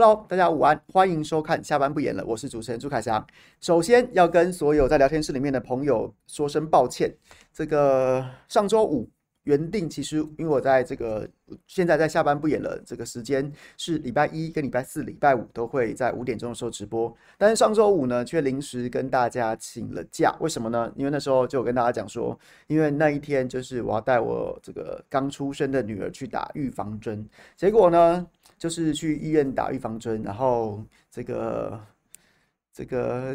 Hello，大家午安，欢迎收看下班不演了，我是主持人朱凯翔。首先要跟所有在聊天室里面的朋友说声抱歉，这个上周五。原定其实，因为我在这个现在在下班不演了，这个时间是礼拜一跟礼拜四、礼拜五都会在五点钟的时候直播，但是上周五呢却临时跟大家请了假，为什么呢？因为那时候就有跟大家讲说，因为那一天就是我要带我这个刚出生的女儿去打预防针，结果呢就是去医院打预防针，然后这个这个。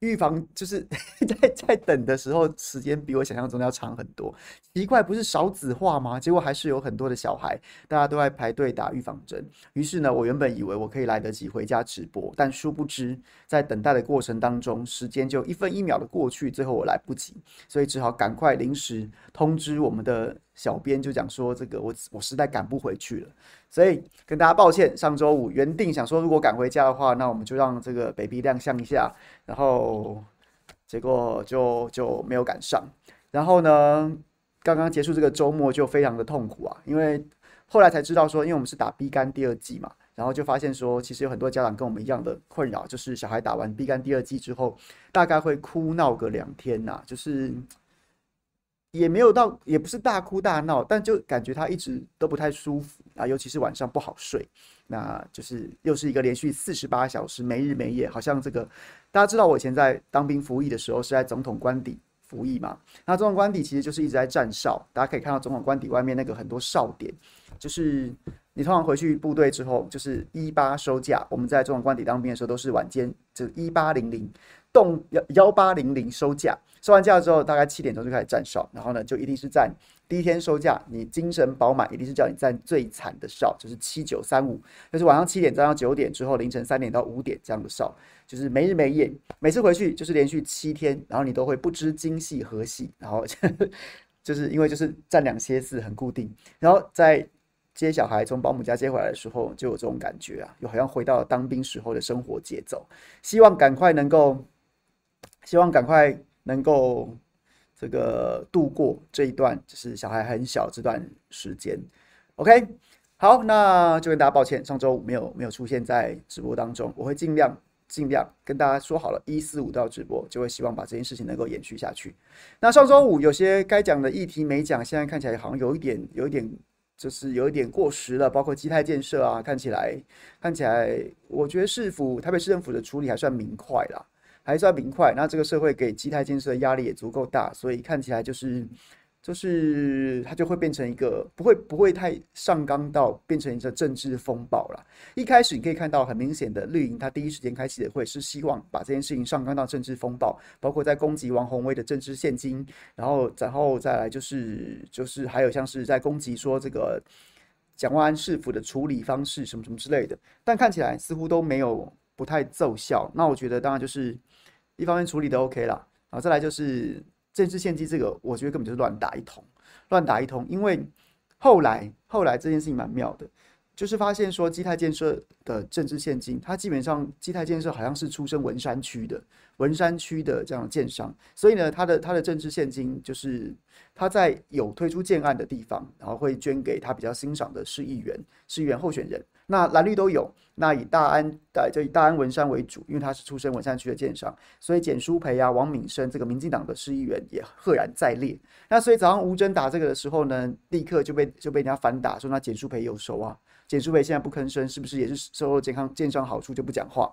预防就是 在在等的时候，时间比我想象中要长很多。奇怪，不是少子化吗？结果还是有很多的小孩，大家都在排队打预防针。于是呢，我原本以为我可以来得及回家直播，但殊不知在等待的过程当中，时间就一分一秒的过去，最后我来不及，所以只好赶快临时通知我们的。小编就讲说，这个我我实在赶不回去了，所以跟大家抱歉。上周五原定想说，如果赶回家的话，那我们就让这个 baby 亮相一下，然后结果就就没有赶上。然后呢，刚刚结束这个周末就非常的痛苦啊，因为后来才知道说，因为我们是打 B 肝第二季嘛，然后就发现说，其实有很多家长跟我们一样的困扰，就是小孩打完 B 肝第二季之后，大概会哭闹个两天呐，就是。也没有到，也不是大哭大闹，但就感觉他一直都不太舒服啊，尤其是晚上不好睡。那就是又是一个连续四十八小时没日没夜，好像这个大家知道，我以前在当兵服役的时候是在总统官邸服役嘛。那总统官邸其实就是一直在站哨，大家可以看到总统官邸外面那个很多哨点，就是你通常回去部队之后，就是一八收假。我们在总统官邸当兵的时候都是晚间，就是一八零零。动幺幺八零零收假，收完假之后大概七点钟就开始站哨，然后呢就一定是站第一天收假，你精神饱满，一定是叫你站最惨的哨，就是七九三五，就是晚上七点站到九点之后，凌晨三点到五点这样的哨，就是没日没夜，每次回去就是连续七天，然后你都会不知今夕何夕，然后 就是因为就是站两歇四很固定，然后在接小孩从保姆家接回来的时候就有这种感觉啊，又好像回到了当兵时候的生活节奏，希望赶快能够。希望赶快能够这个度过这一段，就是小孩很小这段时间。OK，好，那就跟大家抱歉，上周五没有没有出现在直播当中，我会尽量尽量跟大家说好了，一四五都要直播，就会希望把这件事情能够延续下去。那上周五有些该讲的议题没讲，现在看起来好像有一点有一点就是有一点过时了，包括基泰建设啊，看起来看起来，我觉得市府台北市政府的处理还算明快啦。还算明快，那这个社会给基台建设的压力也足够大，所以看起来就是，就是它就会变成一个不会不会太上纲到变成一个政治风暴了。一开始你可以看到很明显的绿营，他第一时间开启的会是希望把这件事情上纲到政治风暴，包括在攻击王鸿薇的政治献金，然后然后再来就是就是还有像是在攻击说这个蒋万安市府的处理方式什么什么之类的，但看起来似乎都没有不太奏效。那我觉得当然就是。一方面处理的 OK 啦，然后再来就是政治献金这个，我觉得根本就是乱打一通，乱打一通。因为后来后来这件事情蛮妙的，就是发现说基泰建设的政治献金，它基本上基泰建设好像是出身文山区的文山区的这样的建商，所以呢，他的他的政治献金就是他在有推出建案的地方，然后会捐给他比较欣赏的市议员、市议员候选人。那蓝绿都有，那以大安的就以大安文山为主，因为他是出身文山区的建商，所以简书培啊、王敏生这个民进党的市议员也赫然在列。那所以早上吴峥打这个的时候呢，立刻就被就被人家反打说那简书培有收啊，简书培现在不吭声，是不是也是收了健康建商好处就不讲话？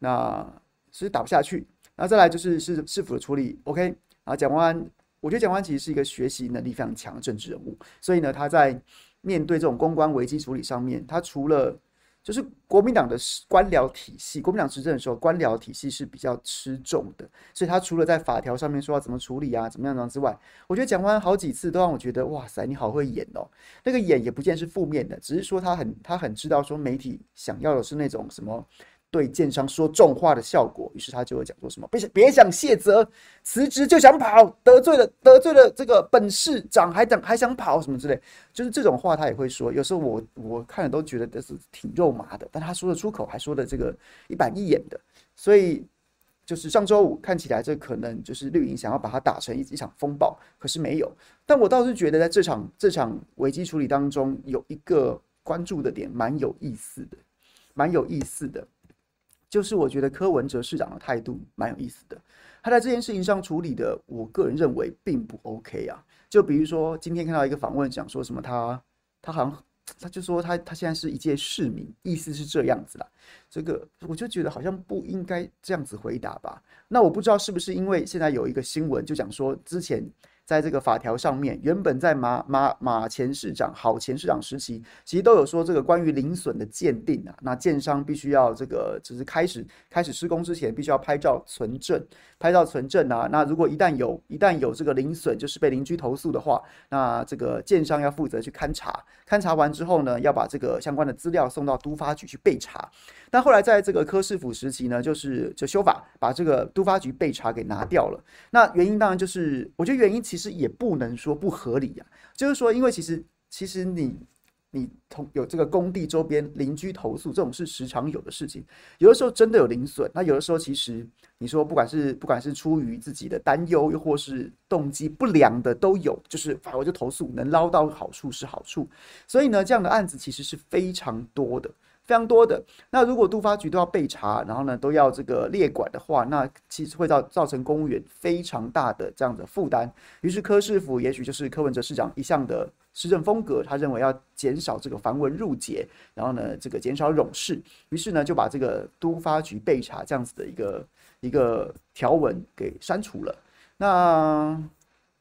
那所以打不下去。那再来就是市市府的处理，OK 啊，蒋万安，我觉得蒋万安其实是一个学习能力非常强的政治人物，所以呢，他在。面对这种公关危机处理上面，他除了就是国民党的官僚体系，国民党执政的时候，官僚体系是比较吃重的，所以他除了在法条上面说要怎么处理啊，怎么样怎么样之外，我觉得讲完好几次都让我觉得哇塞，你好会演哦。那个演也不见是负面的，只是说他很他很知道说媒体想要的是那种什么。对建商说重话的效果，于是他就会讲说什么别别想卸责，辞职就想跑，得罪了得罪了这个本市长还等还想跑什么之类，就是这种话他也会说。有时候我我看了都觉得这是挺肉麻的，但他说的出口，还说的这个一板一眼的，所以就是上周五看起来这可能就是绿营想要把它打成一一场风暴，可是没有。但我倒是觉得在这场这场危机处理当中，有一个关注的点蛮有意思的。蛮有意思的，就是我觉得柯文哲市长的态度蛮有意思的。他在这件事情上处理的，我个人认为并不 OK 啊。就比如说今天看到一个访问，讲说什么他他好像他就说他他现在是一介市民，意思是这样子啦。这个我就觉得好像不应该这样子回答吧。那我不知道是不是因为现在有一个新闻就讲说之前。在这个法条上面，原本在马马马前市长、郝前市长时期，其实都有说这个关于邻损的鉴定啊，那建商必须要这个，只是开始开始施工之前，必须要拍照存证，拍照存证啊。那如果一旦有一旦有这个邻损，就是被邻居投诉的话，那这个建商要负责去勘查，勘查完之后呢，要把这个相关的资料送到都发局去备查。但后来在这个柯市府时期呢，就是就修法，把这个都发局备查给拿掉了。那原因当然就是，我觉得原因其其实也不能说不合理呀、就是说，因为其实其实你你同有这个工地周边邻居投诉这种是时常有的事情，有的时候真的有零损，那有的时候其实你说不管是不管是出于自己的担忧，又或是动机不良的都有，就是我就投诉，能捞到好处是好处，所以呢，这样的案子其实是非常多的。非常多的，那如果都发局都要被查，然后呢都要这个列管的话，那其实会造造成公务员非常大的这样的负担。于是柯市府也许就是柯文哲市长一向的施政风格，他认为要减少这个繁文缛节，然后呢这个减少冗事，于是呢就把这个都发局被查这样子的一个一个条文给删除了。那。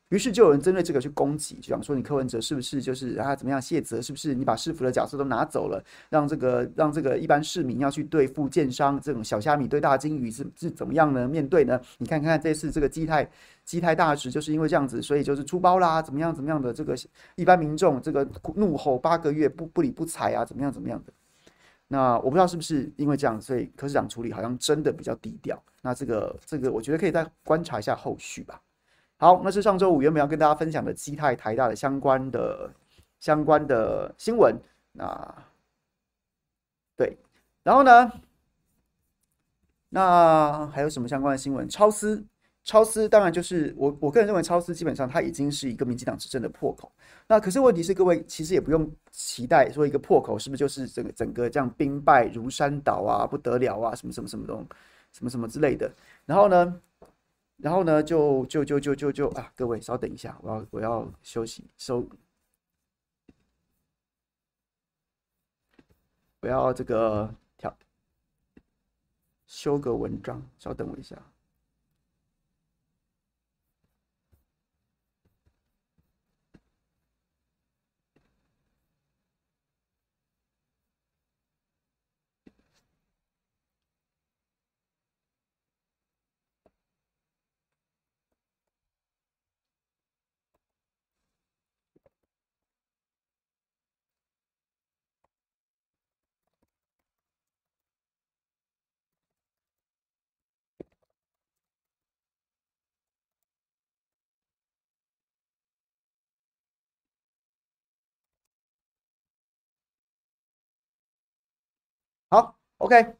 于是就有人针对这个去攻击，就想说你柯文哲是不是就是啊怎么样卸责？是不是你把市府的角色都拿走了，让这个让这个一般市民要去对付建商这种小虾米对大鲸鱼是是怎么样呢？面对呢？你看看这次这个基泰基泰大直就是因为这样子，所以就是出包啦，怎么样怎么样的这个一般民众这个怒吼八个月不不理不睬啊，怎么样怎么样的？那我不知道是不是因为这样，所以柯市长处理好像真的比较低调。那这个这个我觉得可以再观察一下后续吧。好，那是上周五原本要跟大家分享的基泰台大的相关的相关的新闻。那对，然后呢，那还有什么相关的新闻？超思，超思当然就是我我个人认为超思基本上它已经是一个民进党执政的破口。那可是问题是，各位其实也不用期待说一个破口是不是就是整个整个这样兵败如山倒啊，不得了啊，什么什么什么东什么什么之类的。然后呢？然后呢，就就就就就就啊，各位稍等一下，我要我要休息收，我要这个调修个文章，稍等我一下。好，OK。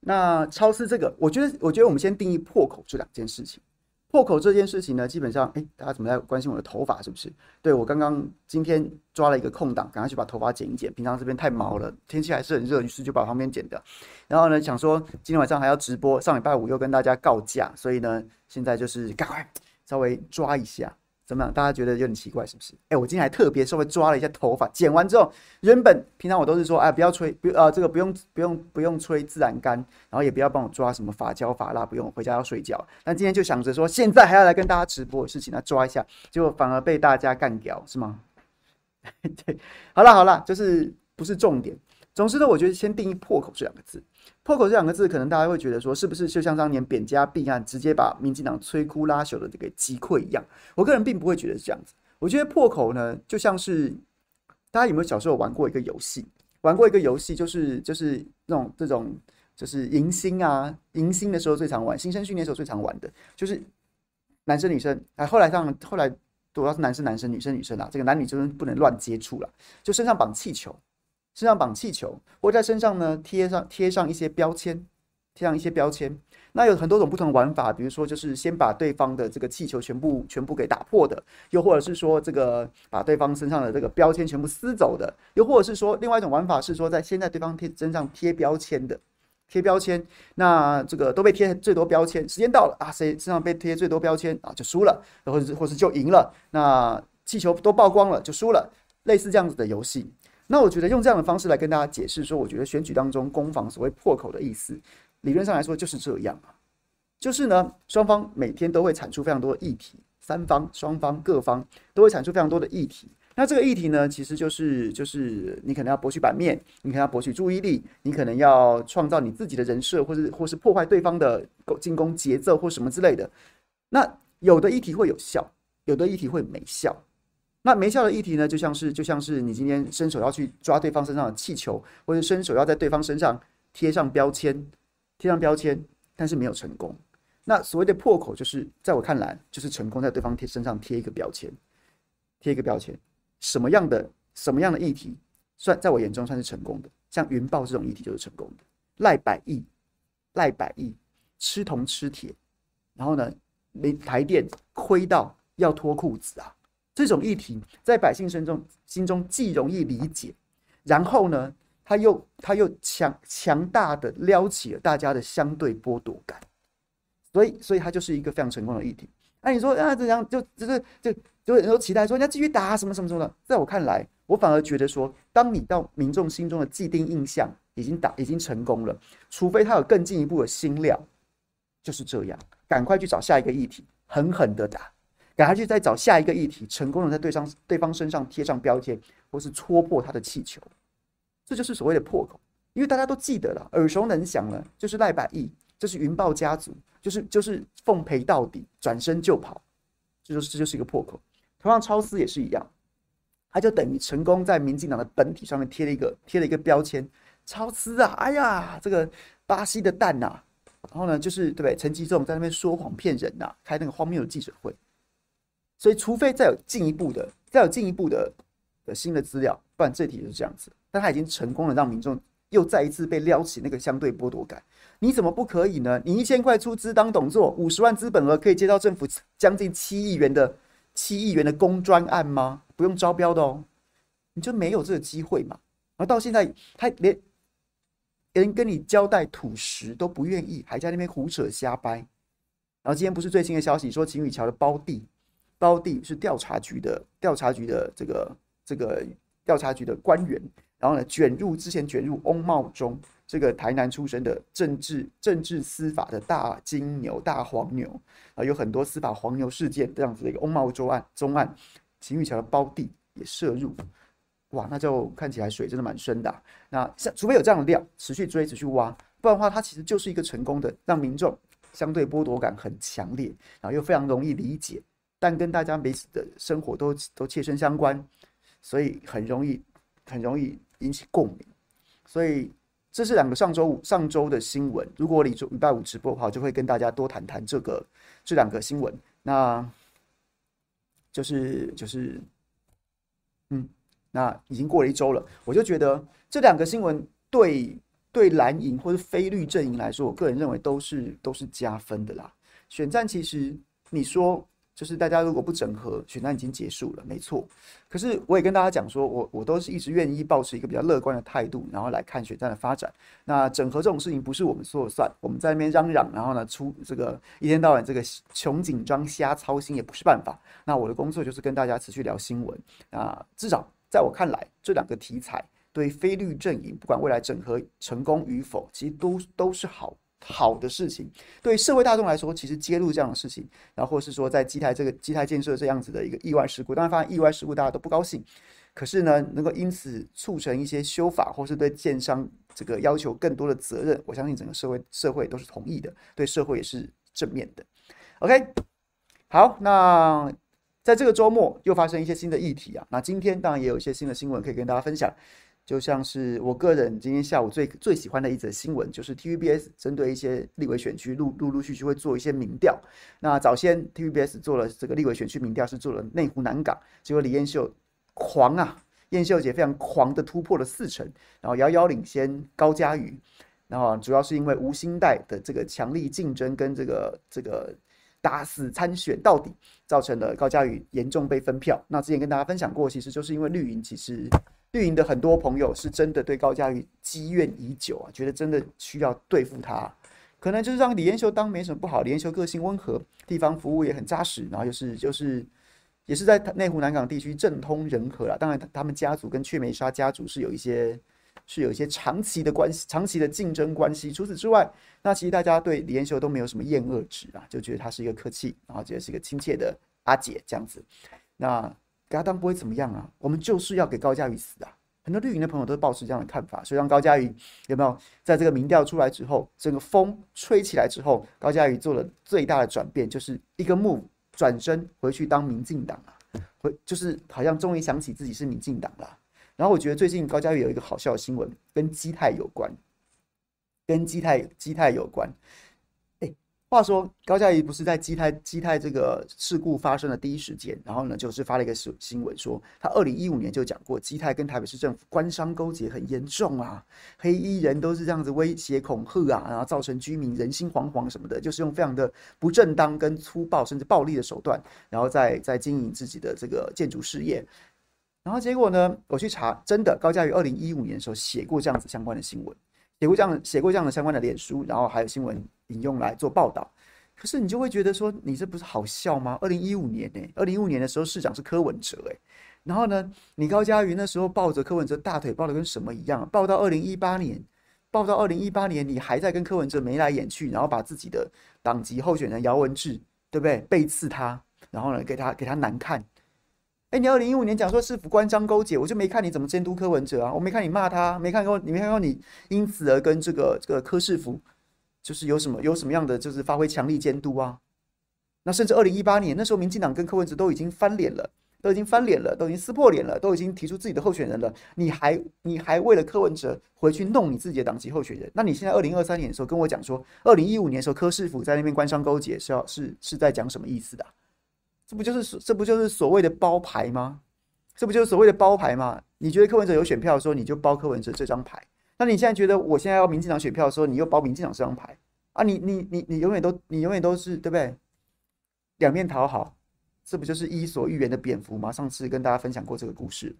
那超市这个，我觉得，我觉得我们先定义破口这两件事情。破口这件事情呢，基本上，哎，大家怎么在关心我的头发是不是？对，我刚刚今天抓了一个空档，赶快去把头发剪一剪。平常这边太毛了，天气还是很热，于是就把旁边剪掉。然后呢，想说今天晚上还要直播，上礼拜五又跟大家告假，所以呢，现在就是赶快稍微抓一下。怎么样？大家觉得有点奇怪是不是？哎，我今天还特别稍微抓了一下头发，剪完之后，原本平常我都是说，哎，不要吹，不呃，这个不用不用不用吹自然干，然后也不要帮我抓什么发胶发蜡，不用，回家要睡觉。但今天就想着说，现在还要来跟大家直播的事情，来抓一下，结果反而被大家干掉，是吗？对，好了好了，就是不是重点。总之呢，我觉得先定义破口这两个字。破口这两个字，可能大家会觉得说，是不是就像当年扁家弊案，直接把民进党摧枯拉朽的这个击溃一样？我个人并不会觉得是这样子。我觉得破口呢，就像是大家有没有小时候玩过一个游戏？玩过一个游戏，就是就是那种这种就是迎新啊，迎新的时候最常玩，新生训练时候最常玩的，就是男生女生。哎，后来上后来主要是男生男生女生女生啊，这个男女之间不能乱接触了，就身上绑气球。身上绑气球，或在身上呢贴上贴上一些标签，贴上一些标签。那有很多种不同的玩法，比如说就是先把对方的这个气球全部全部给打破的，又或者是说这个把对方身上的这个标签全部撕走的，又或者是说另外一种玩法是说在先在对方贴身上贴标签的，贴标签，那这个都被贴最多标签，时间到了啊，谁身上被贴最多标签啊就输了，或者是或是就赢了，那气球都曝光了就输了，类似这样子的游戏。那我觉得用这样的方式来跟大家解释说，我觉得选举当中攻防所谓破口的意思。理论上来说就是这样啊，就是呢，双方每天都会产出非常多的议题，三方、双方、各方都会产出非常多的议题。那这个议题呢，其实就是就是你可能要博取版面，你可能要博取注意力，你可能要创造你自己的人设，或是或是破坏对方的进攻节奏或什么之类的。那有的议题会有效，有的议题会没效。那没效的议题呢，就像是就像是你今天伸手要去抓对方身上的气球，或者伸手要在对方身上贴上标签。贴上标签，但是没有成功。那所谓的破口，就是在我看来，就是成功在对方贴身上贴一个标签，贴一个标签。什么样的什么样的议题，算在我眼中算是成功的？像云豹这种议题就是成功的。赖百亿，赖百亿，吃铜吃铁，然后呢，没台电亏到要脱裤子啊！这种议题在百姓心中心中既容易理解，然后呢，他又他又强强大的撩起了大家的相对剥夺感，所以所以他就是一个非常成功的议题。那你说啊，这样就就是就就很多期待说人家继续打什么什么什么的，在我看来，我反而觉得说，当你到民众心中的既定印象已经打已经成功了，除非他有更进一步的新料，就是这样，赶快去找下一个议题，狠狠的打，赶快去再找下一个议题，成功的在对方对方身上贴上标签，或是戳破他的气球。这就是所谓的破口，因为大家都记得了，耳熟能详了，就是赖百亿，就是云豹家族，就是就是奉陪到底，转身就跑，这就是这就是一个破口。同样，超思也是一样，他就等于成功在民进党的本体上面贴了一个贴了一个标签，超思啊，哎呀，这个巴西的蛋呐、然后呢，就是对不对？陈吉仲在那边说谎骗人呐、开那个荒谬的记者会，所以除非再有进一步的，再有进一步的的新的资料，不然这题就是这样子。但他已经成功了，让民众又再一次被撩起那个相对剥夺感。你怎么不可以呢？你一千块出资当董座，五十万资本额可以接到政府将近七亿元的七亿元的公专案吗？不用招标的哦，你就没有这个机会嘛？而到现在，他连连跟你交代土石都不愿意，还在那边胡扯瞎掰。然后今天不是最新的消息，说晴雨桥的包地，包弟是调查局的调查局的这个这个调查局的官员。然后呢，卷入之前卷入翁茂忠这个台南出身的政治政治司法的大金牛大黄牛啊，有很多司法黄牛事件这样子的一个翁茂忠案中案，秦玉桥的胞弟也涉入，哇，那就看起来水真的蛮深的。那像除非有这样的料，持续追持续挖，不然的话，它其实就是一个成功的让民众相对剥夺感很强烈，然后又非常容易理解，但跟大家彼此的生活都都切身相关，所以很容易很容易。引起共鸣，所以这是两个上周五上周的新闻。如果礼周礼拜五直播的话，就会跟大家多谈谈这个这两个新闻。那就是就是，嗯，那已经过了一周了，我就觉得这两个新闻对对蓝营或者非绿阵营来说，我个人认为都是都是加分的啦。选战其实你说。就是大家如果不整合，选战已经结束了，没错。可是我也跟大家讲说，我我都是一直愿意保持一个比较乐观的态度，然后来看选战的发展。那整合这种事情不是我们说了算，我们在那边嚷嚷，然后呢出这个一天到晚这个穷紧张瞎操心也不是办法。那我的工作就是跟大家持续聊新闻。啊，至少在我看来，这两个题材对非绿阵营不管未来整合成功与否，其实都都是好。好的事情，对社会大众来说，其实揭露这样的事情，然后是说在基台这个基台建设这样子的一个意外事故，当然发现意外事故大家都不高兴，可是呢，能够因此促成一些修法，或是对建商这个要求更多的责任，我相信整个社会社会都是同意的，对社会也是正面的。OK，好，那在这个周末又发生一些新的议题啊，那今天当然也有一些新的新闻可以跟大家分享。就像是我个人今天下午最最喜欢的一则新闻，就是 TVBS 针对一些立委选区陆陆陆续续会做一些民调。那早先 TVBS 做了这个立委选区民调，是做了内湖南港，结果李彦秀狂啊，彦秀姐非常狂的突破了四成，然后遥遥领先高嘉瑜。然后主要是因为吴欣岱的这个强力竞争跟这个这个打死参选到底，造成了高嘉瑜严重被分票。那之前跟大家分享过，其实就是因为绿营其实绿营的很多朋友是真的对高嘉瑜积怨已久啊，觉得真的需要对付他。可能就是让李彦秀当没什么不好，李彦秀个性温和，地方服务也很扎实，然后就是就是也是在内湖南港地区政通人和啦。当然，他们家族跟阙梅沙家族是有一些是有一些长期的关系，长期的竞争关系。除此之外，那其实大家对李彦秀都没有什么厌恶值啊，就觉得他是一个客气，然后觉得是一个亲切的阿姐这样子。那给他当不会怎么样啊，我们就是要给高嘉瑜死啊！很多绿营的朋友都是抱持这样的看法，所以让高嘉瑜有没有在这个民调出来之后，整个风吹起来之后，高嘉瑜做了最大的转变，就是一个 move 转身回去当民进党啊，回就是好像终于想起自己是民进党了。然后我觉得最近高嘉瑜有一个好笑的新闻，跟基泰有关，跟基泰基泰有关。话说高嘉瑜不是在基泰基泰这个事故发生的第一时间，然后呢，就是发了一个新新闻说，他二零一五年就讲过，基泰跟台北市政府官商勾结很严重啊，黑衣人都是这样子威胁恐吓啊，然后造成居民人心惶惶什么的，就是用非常的不正当跟粗暴甚至暴力的手段，然后在在经营自己的这个建筑事业。然后结果呢，我去查，真的高嘉瑜二零一五年的时候写过这样子相关的新闻。写过这样写过这样的相关的脸书，然后还有新闻引用来做报道。可是你就会觉得说，你这不是好笑吗？二零一五年呢、欸，二零一五年的时候市长是柯文哲诶、然后呢，你高嘉瑜那时候抱着柯文哲大腿抱得跟什么一样？抱到二零一八年，抱到二零一八年，你还在跟柯文哲眉来眼去，然后把自己的党籍候选人姚文智，对不对？背刺他，然后呢，给他给他难看。哎，你二零一五年讲说市府官商勾结，我就没看你怎么监督柯文哲啊，我没看你骂他，没看过你没看过你因此而跟这个这个柯市府就是有什么有什么样的就是发挥强力监督啊？那甚至二零一八年那时候，民进党跟柯文哲都已经翻脸了，都已经翻脸了，都已经撕破脸了，都已经提出自己的候选人了，你还你还为了柯文哲回去弄你自己的党籍候选人？那你现在二零二三年的时候跟我讲说，二零一五年时候柯市府在那边官商勾结是要是是在讲什么意思的？这不就是这不就是所谓的包牌吗？这不就是所谓的包牌吗？你觉得柯文哲有选票的时候，你就包柯文哲这张牌。那你现在觉得我现在要民进党选票的时候，你又包民进党这张牌啊？你你你你永远都你永远都是对不对？两面讨好，这不就是伊索寓言的蝙蝠吗？上次跟大家分享过这个故事，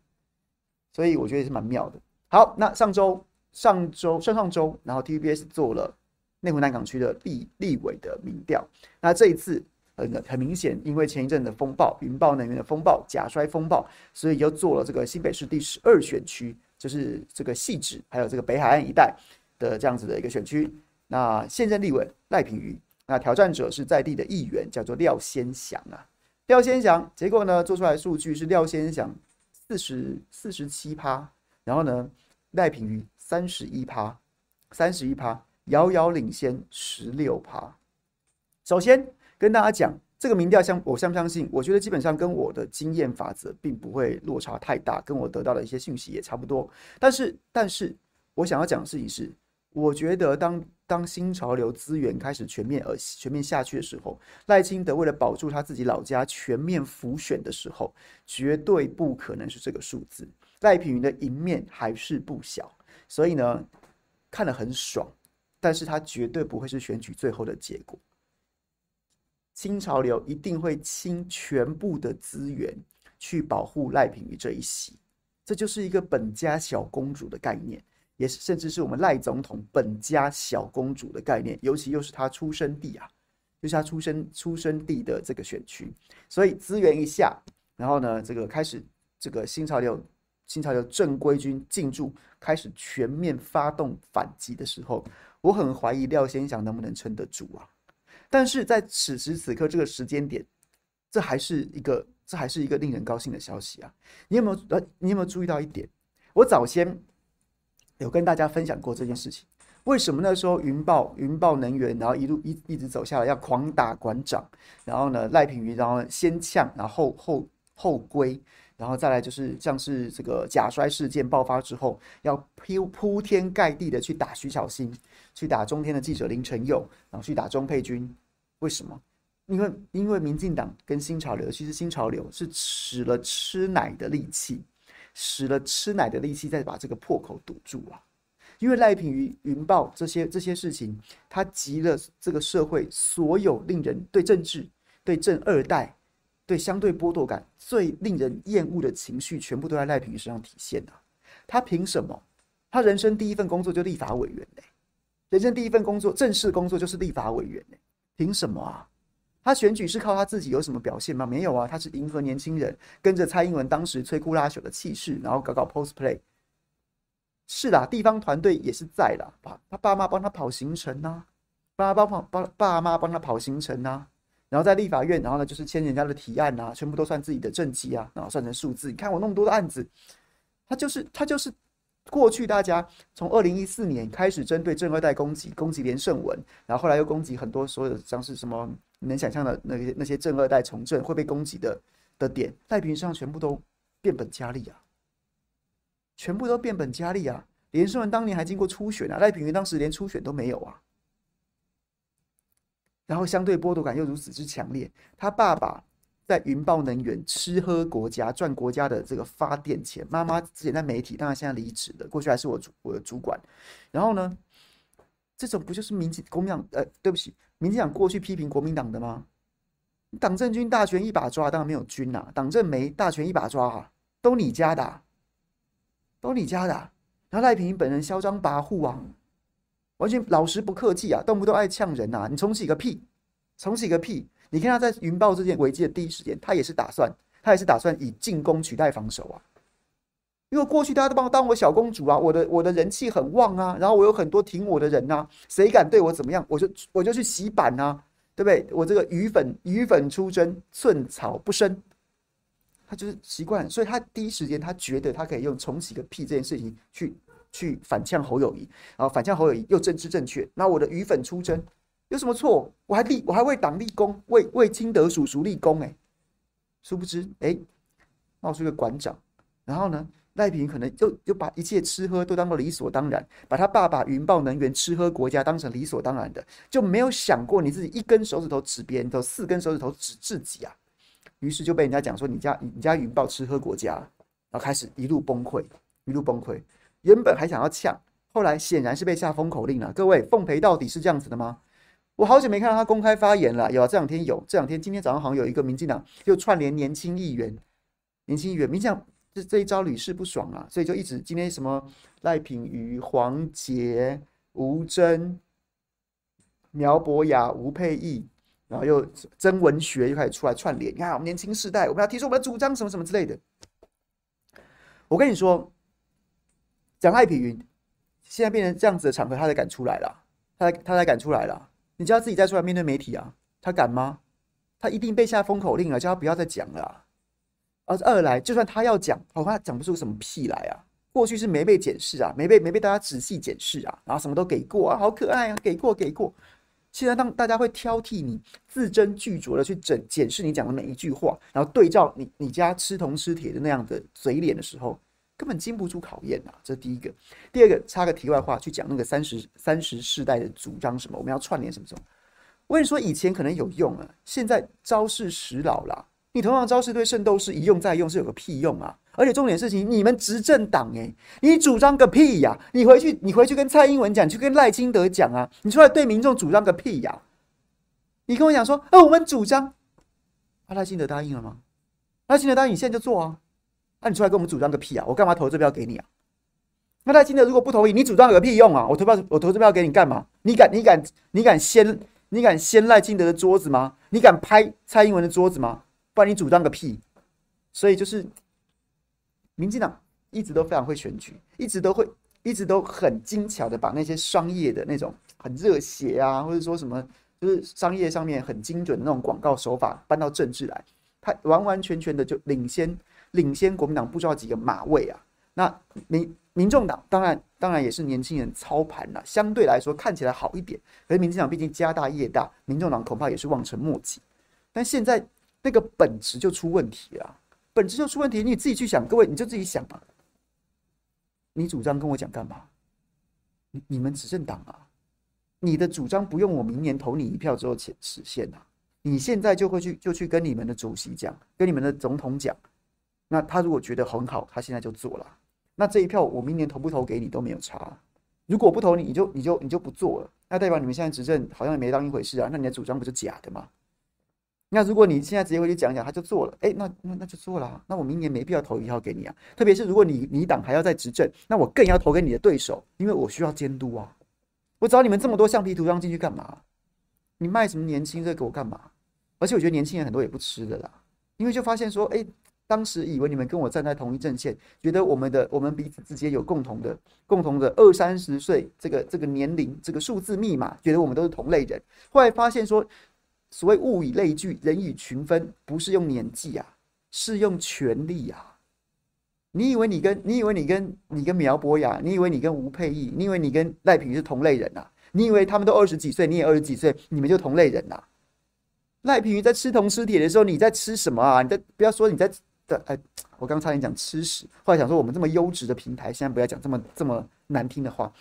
所以我觉得也是蛮妙的。好，那上周上周上上周，然后 TVBS 做了内湖南港区的立立委的民调，那这一次。很很明显，因为前一阵的风暴，云豹能源的风暴、假摔风暴，所以又做了这个新北市第十二选区，就是这个汐止还有这个北海岸一带的这样子的一个选区。那现任立委赖品妤，那挑战者是在地的议员，叫做廖先祥啊。廖先祥，结果呢，做出来的数据是廖先祥四十四十七趴，然后呢，赖品妤三十一趴，三十一趴，遥遥领先十六趴。首先。跟大家讲，这个民调相我相不相信？我觉得基本上跟我的经验法则并不会落差太大，跟我得到的一些讯息也差不多。但是，但是我想要讲的事情是，我觉得当当新潮流资源开始全面而全面下去的时候，赖清德为了保住他自己老家全面浮选的时候，绝对不可能是这个数字。赖品妤的赢面还是不小，所以呢，看得很爽，但是他绝对不会是选举最后的结果。新潮流一定会倾全部的资源去保护赖品妤这一席，这就是一个本家小公主的概念，也是甚至是我们赖总统本家小公主的概念，尤其又是他出生地啊，就是他出生出生地的这个选区，所以资源一下，然后呢，这个开始这个新潮流新潮流正规军进驻，开始全面发动反击的时候，我很怀疑廖先祥能不能撑得住啊。但是在此时此刻这个时间点，这还是一个这还是一个令人高兴的消息啊！你有没有呃，你有没有注意到一点？我早先有跟大家分享过这件事情。为什么那时候云豹云豹能源，然后一路一一直走下来要狂打馆长，然后呢赖品瑜，然后先呛，然后后后后归，然后再来就是像是这个假摔事件爆发之后，要铺铺天盖地的去打徐小新。去打中天的记者林晨佑，然后去打钟沛君，为什么？因为因为民进党跟新潮流，其实新潮流是使了吃奶的力气，使了吃奶的力气，再把这个破口堵住啊！因为赖品妤云豹这些这些事情，他集了这个社会所有令人对政治、对政二代、对相对剥夺感最令人厌恶的情绪，全部都在赖品妤身上体现的。他凭什么？他人生第一份工作就立法委员嘞，人生第一份工作正式工作就是立法委员，凭什么啊？他选举是靠他自己有什么表现吗？没有啊，他是迎合年轻人，跟着蔡英文当时摧枯拉朽的气势，然后搞搞 post play。是啦，地方团队也是在啦，爸他爸妈帮他跑行程呐、啊，爸妈帮帮爸妈帮他跑行程呐、啊，然后在立法院，然后呢就是签人家的提案呐、啊，全部都算自己的政绩啊，然后算成数字。你看我那么多的案子，他就是他就是过去大家从二零一四年开始针对正二代攻击，攻击连胜文，然后后来又攻击很多所有的像是什么你能想象的那些那些正二代从政会被攻击的的点，赖品妤上全部都变本加厉啊。全部都变本加厉啊！连胜文当年还经过初选啊，赖品妤当时连初选都没有啊。然后相对剥夺感又如此之强烈，他爸爸在云豹能源吃喝国家，赚国家的这个发电钱。妈妈之前在媒体，当然现在离职了，过去还是我主我的主管。然后呢，这种不就是民进国民党？呃，对不起，民进党过去批评国民党的吗？党政军大权一把抓，当然没有军呐、啊，党政媒大权一把抓啊，都你家的、都你家的、啊，然后赖平本人嚣张跋扈啊，完全老实不客气啊，动不动爱呛人、啊，你重启个屁，重启个屁！你看他在云豹这件危机的第一时间，他也是打算，他也是打算以进攻取代防守啊。因为过去大家都把我当我小公主啊，我的我的人气很旺啊，然后我有很多挺我的人呐、谁敢对我怎么样，我就我就去洗版呐、对不对？我这个鱼粉鱼粉出征，寸草不生。他就是习惯，所以他第一时间他觉得他可以用重启个屁这件事情去去反呛侯友谊，然后反呛侯友谊又政治正确，那我的鱼粉出征有什么错？我还立我还为党立功，为为清德叔叔立功哎，殊不知哎冒出一个馆长，然后呢赖平可能就就把一切吃喝都当做理所当然，把他爸爸云豹能源吃喝国家当成理所当然的，就没有想过你自己一根手指头指别人，都四根手指头指自己啊。于是就被人家讲说，你家你家云豹吃喝国家，然后开始一路崩溃，一路崩溃。原本还想要呛，后来显然是被下封口令了。各位，奉陪到底是这样子的吗？我好久没看到他公开发言了。有啊，这两天有，这两天今天早上好像有一个民进党又串联年轻议员，年轻议员，民进党这这一招屡试不爽啊，所以就一直今天什么赖品妤、黄杰、吴峥、苗博雅、吴佩义。然后又真文学又开始出来串联，你看我们年轻世代，我们要提出我们的主张什么什么之类的。我跟你说，讲赖品妤，现在变成这样子的场合，他才敢出来了，他才他才敢出来了。你叫他自己再出来面对媒体啊，他敢吗？他一定被下封口令了，叫他不要再讲了啊。而二来，就算他要讲，恐怕讲不出什么屁来啊。过去是没被检视啊，没被没被大家仔细检视啊，然后什么都给过啊，好可爱啊，给过给过。现在当大家会挑剔你字斟句酌的去整检视你讲的每一句话，然后对照你你家吃铜吃铁的那样的嘴脸的时候，根本经不住考验啊！这是第一个。第二个，插个题外话，去讲那个三十三十世代的主张什么，我们要串联什么什么。我跟你说，以前可能有用啊，现在招式时老了。你同样招式对圣斗士一用再用是有个屁用啊！而且重点事情，你们执政党诶，你主张个屁呀！你回去，你回去跟蔡英文讲，去跟赖清德讲啊！你出来对民众主张个屁呀！你跟我讲说，呃，我们主张，啊，赖清德答应了吗？赖清德答应，你现在就做啊！那你出来跟我们主张个屁啊！我干嘛投这票给你啊？那赖清德如果不同意，你主张有个屁用啊！我投票，我投这票给你干嘛？你敢，你敢，你敢掀，你敢掀赖清德的桌子吗？你敢拍蔡英文的桌子吗？不然你主张个屁！所以就是。民进党一直都非常会选举，一直都会，一直都很精巧的把那些商业的那种很热血啊，或者说什么，就是商业上面很精准的那种广告手法搬到政治来，他完完全全的就领先领先国民党不知道几个马位啊。那民民众党当然当然也是年轻人操盘了，相对来说看起来好一点。可是民进党毕竟家大业大，民众党恐怕也是望尘莫及。但现在那个本质就出问题了。本质就出问题，你自己去想，各位你就自己想吧。你主张跟我讲干嘛？你你们执政党啊，你的主张不用我明年投你一票之后实实现啊。你现在就会去就去跟你们的主席讲，跟你们的总统讲。那他如果觉得很好，他现在就做了。那这一票我明年投不投给你都没有差。如果不投你，你就你就你就不做了，那代表你们现在执政好像也没当一回事啊。那你的主张不是假的吗？那如果你现在直接回去讲讲，他就做了，哎，那那那就做了。那我明年没必要投一号给你啊。特别是如果你你党还要再执政，那我更要投给你的对手，因为我需要监督啊。我找你们这么多橡皮图章进去干嘛？你卖什么年轻这给我干嘛？而且我觉得年轻人很多也不吃的啦，因为就发现说，哎，当时以为你们跟我站在同一阵线，觉得我们的我们彼此之间有共同的共同的二三十岁这个这个年龄这个数字密码，觉得我们都是同类人。后来发现说，所谓物以类聚，人以群分，不是用年纪啊，是用权力啊。你以为你跟你以为你跟你跟苗博雅，你以为你跟吴佩忆，你以为你跟赖品是同类人啊？你以为他们都二十几岁，你也二十几岁，你们就同类人呐、啊？赖品在吃铜吃铁的时候，你在吃什么啊？你在不要说你在的哎，我刚差点讲吃屎，后来想说我们这么优质的平台，现在不要讲这么这么难听的话。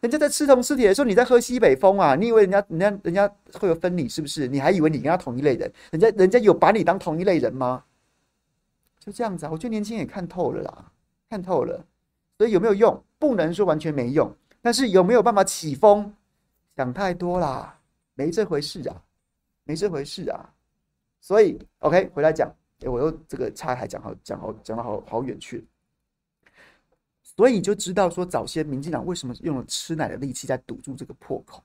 人家在吃铜吃铁的时候，你在喝西北风啊？你以为人家人家人家会有分你是不是？你还以为你跟他同一类人？人家人家有把你当同一类人吗？就这样子啊？我觉得年轻人也看透了啦，看透了。所以有没有用？不能说完全没用，但是有没有办法起风？想太多啦，没这回事啊，没这回事啊。所以，OK，回来讲，哎，我又这个岔开讲好，讲好，讲到好好远去。所以你就知道说，早些民进党为什么用了吃奶的力气在堵住这个破口。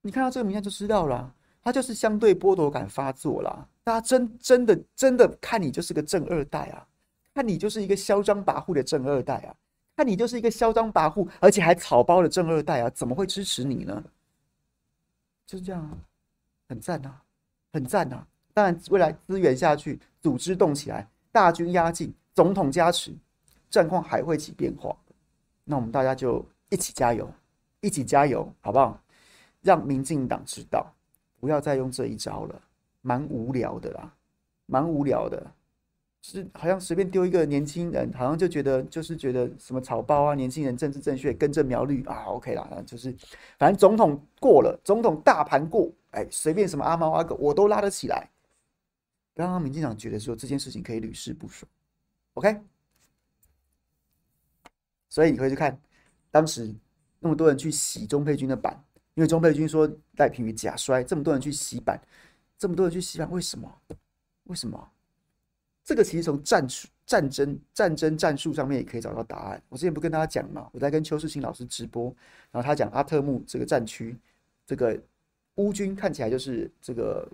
你看到这个名单就知道了，他就是相对剥夺感发作了。大家真真的真的看你就是个正二代啊，看你就是一个嚣张跋扈的正二代啊。看你就是一个嚣张跋扈，而且还草包的正二代啊！怎么会支持你呢？就是这样啊，很赞啊，很赞啊！当然，未来资源下去，组织动起来，大军压境，总统加持，战况还会起变化。那我们大家就一起加油，一起加油，好不好？让民进党知道，不要再用这一招了，蛮无聊的啦，蛮无聊的。是好像随便丢一个年轻人，好像就觉得就是觉得什么草包啊，年轻人政治正确，根正苗绿啊，OK 啦，就是反正总统过了，总统大盘过，哎，随便什么阿猫阿狗我都拉得起来。刚刚民进党觉得说这件事情可以屡试不爽，OK，所以你可以去看当时那么多人去洗钟佩君的板，因为钟佩君说赖品妤假摔，这么多人去洗板，这么多人去洗板，为什么？为什么？这个其实从战术、战争、战争战术上面也可以找到答案。我之前不跟大家讲嘛，我在跟邱世清老师直播，然后他讲阿特木这个战区，这个乌军看起来就是这个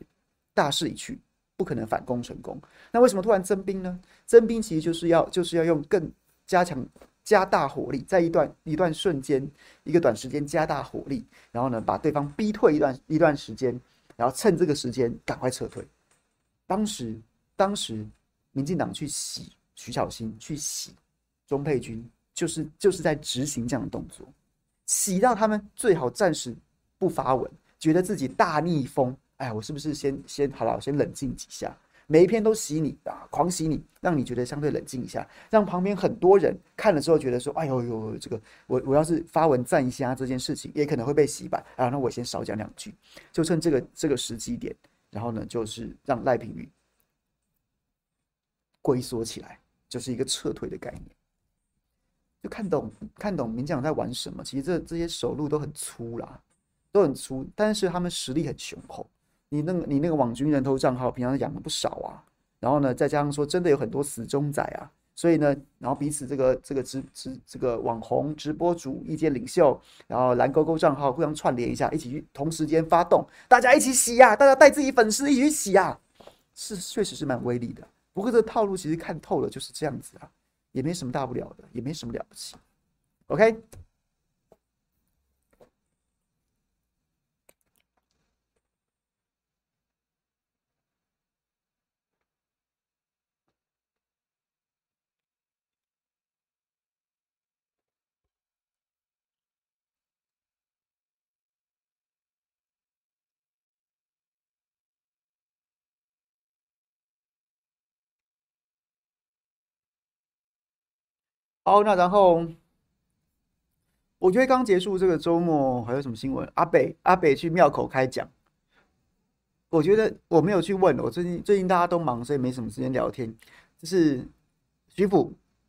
大势已去，不可能反攻成功。那为什么突然增兵呢？增兵其实就是要就是要用更加强、加大火力，在一段一段瞬间、一个短时间加大火力，然后呢把对方逼退一段一段时间，然后趁这个时间赶快撤退。当时，当时。民进党去洗徐巧芯，去洗钟沛君，就是就是在执行这样的动作，洗到他们最好暂时不发文，觉得自己大逆风。哎，我是不是先先好了，我先冷静几下？每一篇都洗你啊，狂洗你，让你觉得相对冷静一下，让旁边很多人看了之后觉得说，哎呦呦，这个我我要是发文赞一下这件事情，也可能会被洗版啊。那我先少讲两句，就趁这个这个时机点，然后呢，就是让赖品妤。龟缩起来就是一个撤退的概念，就看懂看懂民进党在玩什么。其实这这些手路都很粗啦，都很粗，但是他们实力很雄厚。你那个你那个网军人头账号平常养了不少啊，然后呢，再加上说真的有很多死忠仔啊，所以呢，然后彼此这个这个直直这个网红直播主、意见领袖，然后蓝勾勾账号互相串联一下，一起去同时间发动，大家一起洗呀、啊，大家带自己粉丝一起洗呀、啊，是确实是蛮威力的。不过这套路其实看透了就是这样子啊，也没什么大不了的，也没什么了不起。OK。好，那然后，我觉得刚结束这个周末还有什么新闻？阿北阿北去庙口开讲，我觉得我没有去问，我最近最近大家都忙，所以没什么时间聊天。就是徐府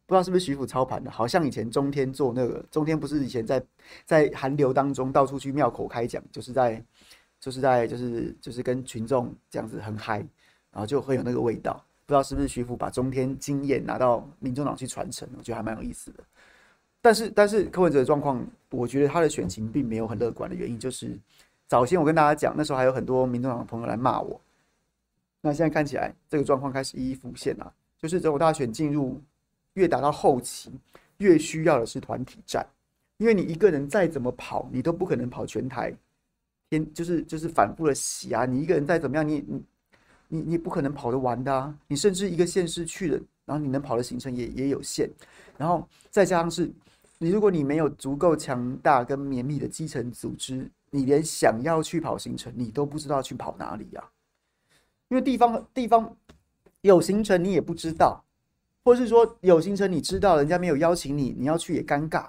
不知道是不是徐府操盘的，好像以前中天做那个，中天不是以前在在寒流当中到处去庙口开讲，就是在就是在就是就是跟群众这样子很嗨，然后就会有那个味道。不知道是不是徐福把中天经验拿到民众党去传承，我觉得还蛮有意思的。但是但是柯文哲的状况，我觉得他的选情并没有很乐观的原因，就是早先我跟大家讲，那时候还有很多民众党的朋友来骂我。那现在看起来，这个状况开始一一浮现了，就是总统大选进入。越打到后期，越需要的是团体战，因为你一个人再怎么跑，你都不可能跑全台，天就是就是反复的洗啊！你一个人再怎么样，你你你你不可能跑得完的啊！你甚至一个县市去了，然后你能跑的行程也也有限，然后再加上是，你如果你没有足够强大跟绵密的基层组织，你连想要去跑行程，你都不知道去跑哪里呀？因为地方地方有行程，你也不知道。或是说有行程，你知道人家没有邀请你，你要去也尴尬。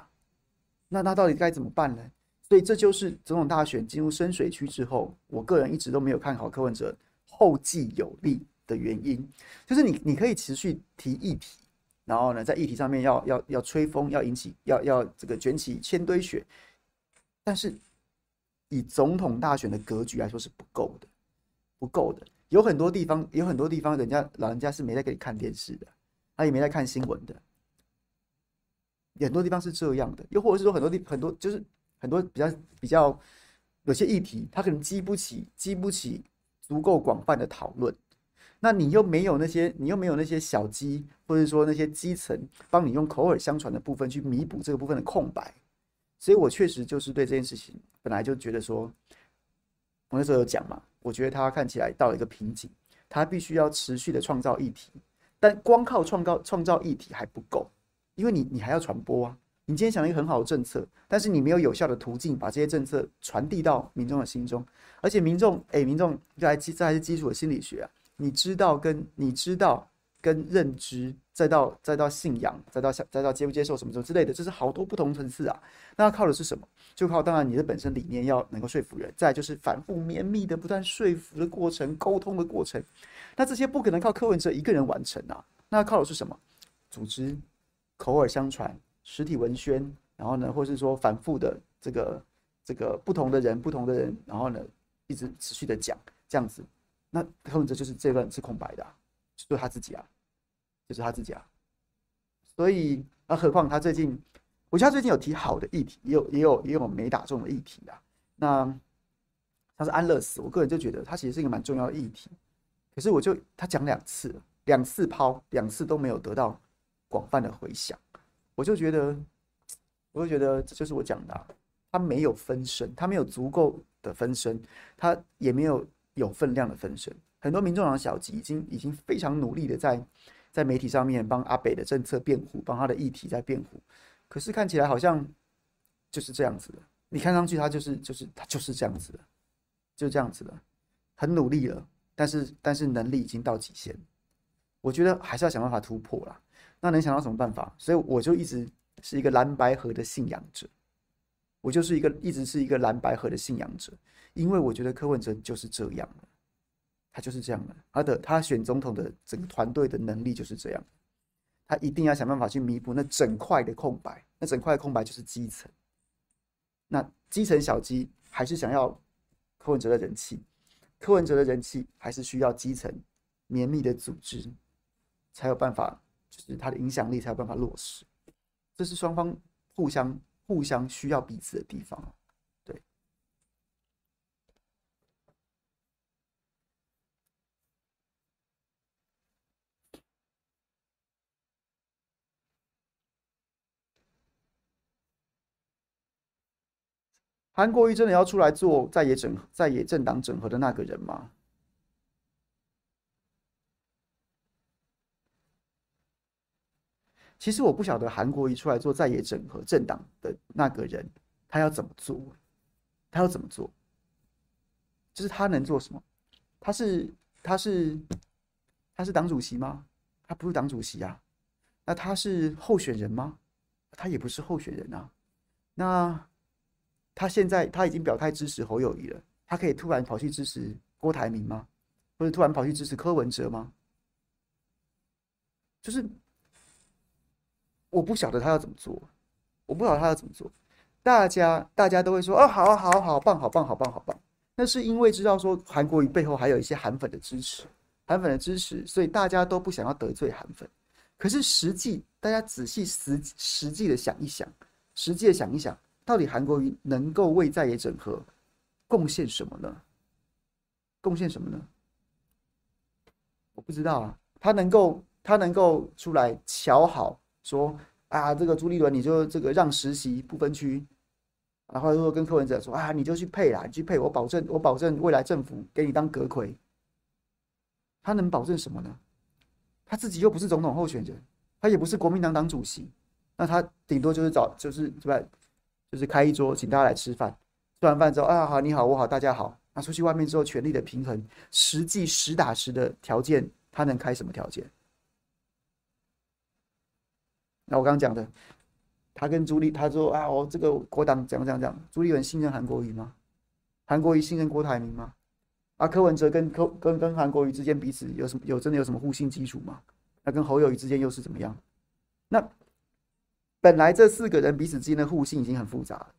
那那到底该怎么办呢？所以这就是总统大选进入深水区之后，我个人一直都没有看好柯文哲后继有力的原因，就是你你可以持续提议题，然后呢，在议题上面要要要吹风，要引起要要这个卷起千堆雪，但是以总统大选的格局来说是不够的，不够的。有很多地方有很多地方，人家老人家是没在给你看电视的。他也没在看新闻的，很多地方是这样的，又或者是说很多地很多就是很多比较比较有些议题，他可能激不起激不起足够广泛的讨论，那你又没有那些你又没有那些小鸡，或者说那些基层帮你用口耳相传的部分去弥补这个部分的空白，所以我确实就是对这件事情本来就觉得说，我那时候有讲嘛，我觉得他看起来到了一个瓶颈，他必须要持续的创造议题。但光靠创造创造议题还不够，因为你你还要传播啊。你今天想了一个很好的政策，但是你没有有效的途径把这些政策传递到民众的心中，而且民众哎，民众这还基这还是基础的心理学啊。你知道跟你知道跟认知，再到再到信仰，再到再到接不接受什么什么之类的，这是好多不同层次啊。那要靠的是什么？就靠当然你的本身理念要能够说服人，再就是反复绵密的不断说服的过程，沟通的过程。那这些不可能靠柯文哲一个人完成啊！那靠的是什么？组织、口耳相传、实体文宣，然后呢，或是说反复的这个这个不同的人、不同的人，然后呢，一直持续的讲这样子。那柯文哲就是这段是空白的，就是他自己啊，就是他自己啊。所以，那何况他最近，我觉得他最近有提好的议题，也有也有也有没打中的议题啊。那他是安乐死，我个人就觉得他其实是一个蛮重要的议题。可是我就他讲两次，两次抛，两次都没有得到广泛的回响，我就觉得，我就觉得这就是我讲的啊，他没有分身，他没有足够的分身，他也没有有分量的分身。很多民众党小鸡已经已经非常努力的在在媒体上面帮阿北的政策辩护，帮他的议题在辩护，可是看起来好像就是这样子的，你看上去他就是就是他就是这样子的，就这样子的，很努力了。但是，但是能力已经到极限，我觉得还是要想办法突破啦。那能想到什么办法？所以我就一直是一个蓝白合的信仰者，我就是一个一直是一个蓝白合的信仰者，因为我觉得柯文哲就是这样，他就是这样的，他的他选总统的整个团队的能力就是这样，他一定要想办法去弥补那整块的空白，那整块空白就是基层，那基层小鸡还是想要柯文哲的人气。柯文哲的人气还是需要基层绵密的组织才有办法，就是他的影响力才有办法落实。这是双方互相互相需要彼此的地方。对，韩国瑜真的要出来做在野整在野政党整合的那个人吗？其实我不晓得韩国瑜出来做在野整合政党的那个人，他要怎么做？他要怎么做？就是他能做什么？他是他是他是党主席吗？他不是党主席啊。那他是候选人吗？他也不是候选人啊。那。他现在他已经表态支持侯友宜了，他可以突然跑去支持郭台铭吗？或者突然跑去支持柯文哲吗？就是我不晓得他要怎么做，我不晓得他要怎么做。大家大家都会说哦，好，好，好棒，好棒，好棒，好棒。那是因为知道说韩国瑜背后还有一些韩粉的支持，韩粉的支持，所以大家都不想要得罪韩粉。可是实际，大家仔细实实际的想一想，实际的想一想，到底韩国瑜能够为在野整合贡献什么呢？贡献什么呢？我不知道啊。他能够，他能够出来瞧好说啊，这个朱立伦你就这个让实习不分区。然后又跟柯文哲说啊，你就去配啦，你去配，我保证，我保证未来政府给你当阁揆。他能保证什么呢？他自己又不是总统候选人，他也不是国民党党主席，那他顶多就是找，就是对吧？就是开一桌，请大家来吃饭。吃完饭之后啊，好，你好，我好，大家好。那出去外面之后，权力的平衡，实际实打实的条件，他能开什么条件？那我刚刚讲的。他跟朱立，他说啊，我这个国党怎样怎样怎样。朱立伦信任韩国瑜吗？韩国瑜信任郭台铭吗？啊，柯文哲跟柯跟跟韩国瑜之间彼此有什么有真的有什么互信基础吗？那跟侯友谊之间又是怎么样？那本来这四个人彼此之间的互信已经很复杂了，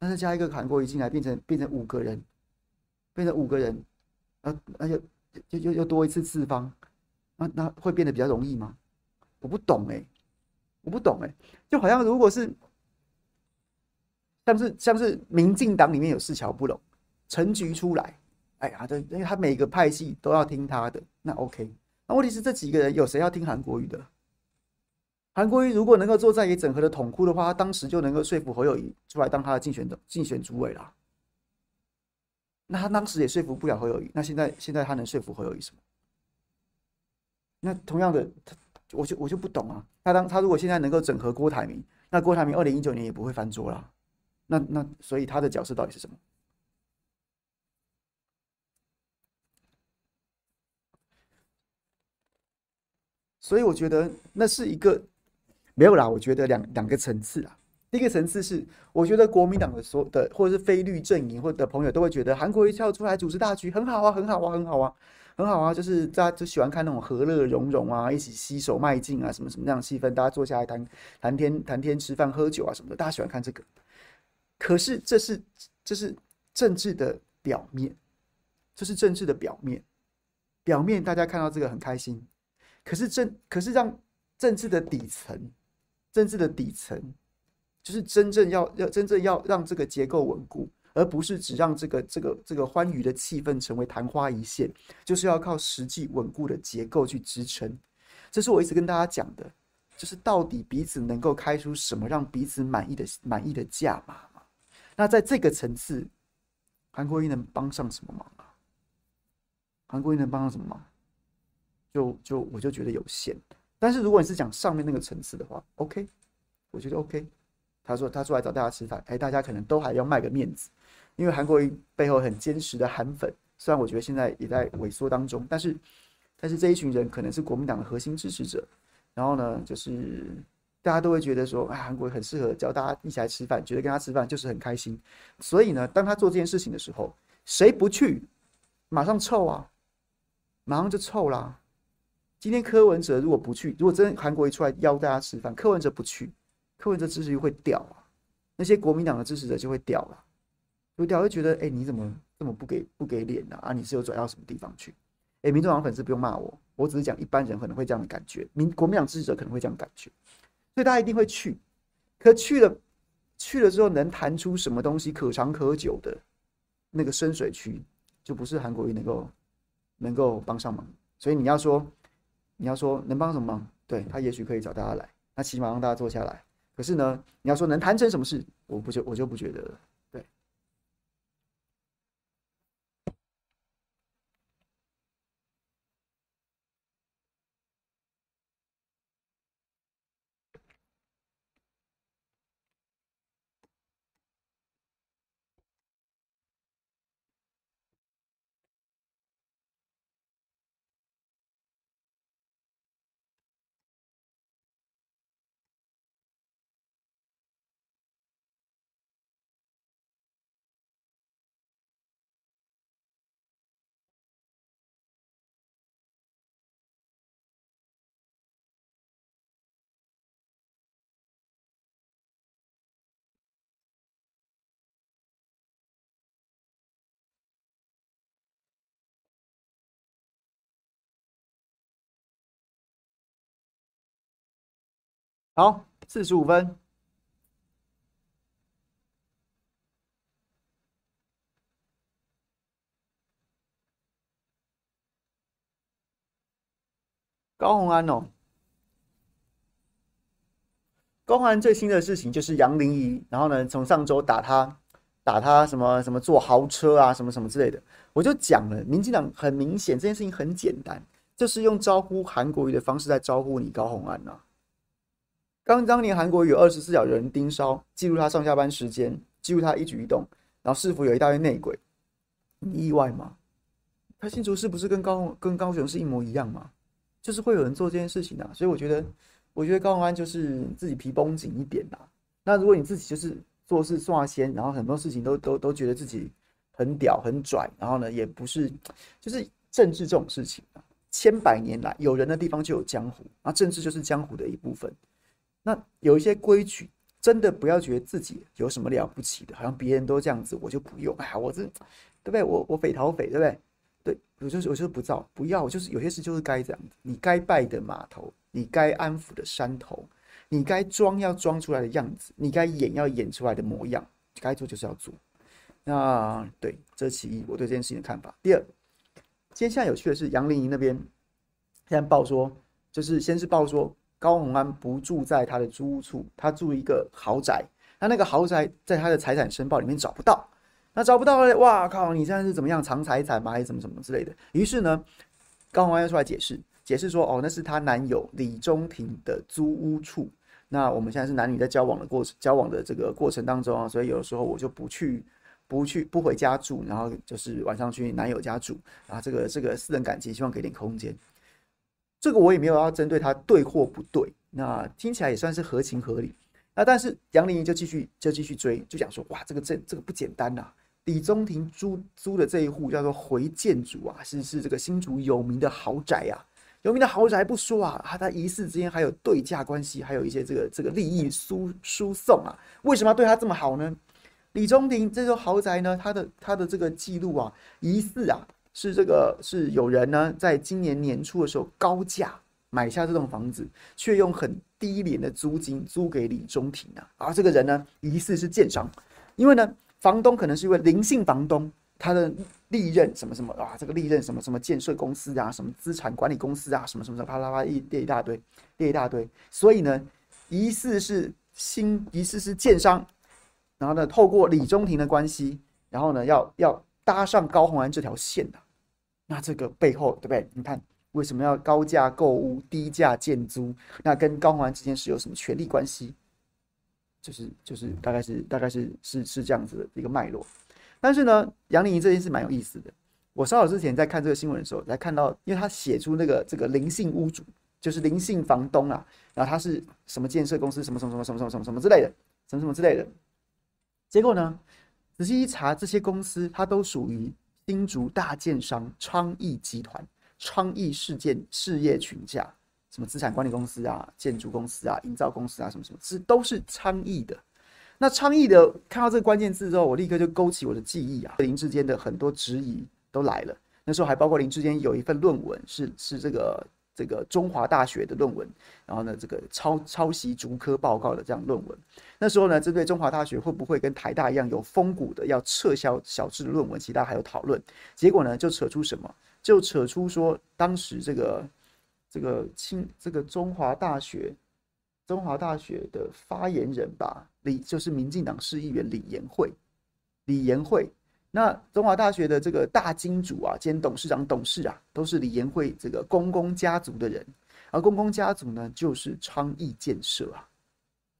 但是加一个韩国瑜进来，变成变成五个人，变成五个人，啊，那就又又又多一次次方，那那会变得比较容易吗？我不懂哎、我不懂哎，就好像如果是像是像是民进党里面有四桥不拢，陈菊出来，哎呀，这因为他每个派系都要听他的，那 OK。那问题是这几个人有谁要听韩国瑜的？韩国瑜如果能够做在野整合的统库的话，他当时就能够说服侯友谊出来当他的竞选的竞选主委了。那他当时也说服不了侯友谊，那现在现在他能说服侯友谊什么？那同样的。我就我就不懂啊，他当他如果现在能够整合郭台铭，那郭台铭二零一九年也不会翻桌了。那那所以他的角色到底是什么？所以我觉得那是一个没有啦。我觉得两两个层次啊。第一个层次是，我觉得国民党的所的或者是非绿阵营或者的朋友都会觉得韩国瑜跳出来主持大局很好啊，很好啊，很好啊。很好啊，就是大家就喜欢看那种和乐融融啊，一起携手迈进啊，什么什么那样气氛，大家坐下来谈谈天谈天吃饭喝酒啊什么的，大家喜欢看这个。可是这是这是政治的表面，这是政治的表面，表面大家看到这个很开心。可是政可是让政治的底层，政治的底层，就是真正要要真正要让这个结构稳固。而不是只让这个这个这个欢愉的气氛成为昙花一现，就是要靠实际稳固的结构去支撑。这是我一直跟大家讲的，就是到底彼此能够开出什么让彼此满意的满意的价码嘛？那在这个层次，韩国瑜能帮上什么忙啊？韩国瑜能帮上什么忙？就就我就觉得有限。但是如果你是讲上面那个层次的话，OK，我觉得 OK。他说他出来找大家吃饭，哎，大家可能都还要卖个面子。因为韩国瑜背后很坚实的韩粉，虽然我觉得现在也在萎缩当中，但是，但是这一群人可能是国民党的核心支持者。然后呢，就是大家都会觉得说，哎，韩国瑜很适合叫大家一起来吃饭，觉得跟他吃饭就是很开心。所以呢，当他做这件事情的时候，谁不去，马上臭啊，马上就臭啦。今天柯文哲如果不去，如果真韩国瑜出来邀大家吃饭，柯文哲不去，柯文哲支持率会掉啊，那些国民党的支持者就会掉了。有点会觉得，哎、你怎么这么不给不给脸呢？啊，你是有转到什么地方去？哎、民众党粉丝不用骂我，我只是讲一般人可能会这样的感觉，民国民党支持者可能会这样的感觉，所以大家一定会去。可去了，去了之后能谈出什么东西可长可久的，那个深水区，就不是韩国瑜能够能够帮上忙。所以你要说，你要说能帮什么忙？对，他也许可以找大家来，那起码让大家坐下来。可是呢，你要说能谈成什么事，我不就我就不觉得了。好，四十五分。高虹安哦，高虹安最新的事情就是杨玲仪，然后呢，从上周打他，打他什么什么坐豪车啊，什么什么之类的，我就讲了，民进党很明显这件事情很简单，就是用招呼韩国瑜的方式在招呼你高虹安呐。刚当年韩国有二十四小时人盯梢，记录他上下班时间，记录他一举一动，然后是否有一大堆内鬼，你意外吗？他新竹是不是跟高跟高雄是一模一样吗？就是会有人做这件事情啊，所以我觉得，我觉得高虹安就是自己皮绷紧一点啦。那如果你自己就是做事耍先，然后很多事情都都都觉得自己很屌很拽，然后呢，也不是，就是政治这种事情啊，千百年来有人的地方就有江湖，啊，政治就是江湖的一部分。那有一些规矩，真的不要觉得自己有什么了不起的，好像别人都这样子，我就不用。哎呀，我这对不对？我我匪逃匪，对不对？对，我就是我就是不造，不要，就是有些事就是该这样子。你该拜的码头，你该安抚的山头，你该装要装出来的样子，你该演要演出来的模样，该做就是要做。那对，这是其一，我对这件事情的看法。第二，接下来有趣的是杨玲仪那边现在报说，就是先是报说高虹安不住在他的租屋处，他住一个豪宅，他那个豪宅在他的财产申报里面找不到。那找不到了，哇靠！你现在是怎么样藏财产吗？还是什么什么之类的？于是呢，高虹安要出来解释，解释说，哦，那是她男友李中庭的租屋处。那我们现在是男女在交往的过程，交往的这个过程当中啊，所以有的时候我就不去，不去，不回家住，然后就是晚上去男友家住啊。这个这个私人感情，希望给点空间。这个我也没有要针对他对或不对，那听起来也算是合情合理。那但是杨玲仪就继续就继续追，就讲说，哇，这个这这个不简单呐、啊。李宗廷租租的这一户叫做回建筑啊，是是这个新竹有名的豪宅啊，有名的豪宅不说啊，他他疑似之间还有对价关系，还有一些这个这个利益输输送啊。为什么要对他这么好呢？李宗廷这座豪宅呢，他的他的这个记录啊，疑似啊是这个是有人呢在今年年初的时候高价买下这栋房子，却用很低廉的租金租给李中庭啊，而这个人呢疑似是建商，因为呢。房东可能是一位林姓房东，他的历任什么什么啊，这个历任什么什么建设公司啊，什么资产管理公司啊，什么什么什么，啪啦啪一列一大堆，列一大堆。所以呢，疑似是新，疑似是建商，然后呢，透过李中庭的关系，然后呢，要要搭上高虹安这条线的。那这个背后，对不对？你看为什么要高价购屋、低价建租？那跟高虹安之间是有什么权利关系？就是就是大概是大概是是是这样子的一个脉络，但是呢，杨丽仪这件事蛮有意思的。我稍早之前在看这个新闻的时候，才看到，因为他写出那个这个林姓屋主，就是林姓房东啊，然后他是什么建设公司，什么什么什么什么什么什么之类的，什么什么之类的。结果呢，仔细一查，这些公司它都属于新竹大建商昌邑集团、昌邑事件事业群架。什么资产管理公司啊、建筑公司啊、营造公司啊，什么什么，是都是昌邑的。那昌邑的看到这个关键字之后，我立刻就勾起我的记忆啊。林志坚的很多质疑都来了。那时候还包括林志坚有一份论文是是这个这个中华大学的论文，然后呢这个抄抄袭竹科报告的这样论文。那时候呢，针对中华大学会不会跟台大一样有风骨的要撤销小智的论文，其他还有讨论。结果呢，就扯出什么？就扯出说当时这个。这个清这个中华大学，中华大学的发言人吧，李就是民进党市议员李延慧，李延慧。那中华大学的这个大金主啊，兼董事长、董事啊，都是李延慧这个公公家族的人，而公公家族呢，就是昌邑建设啊。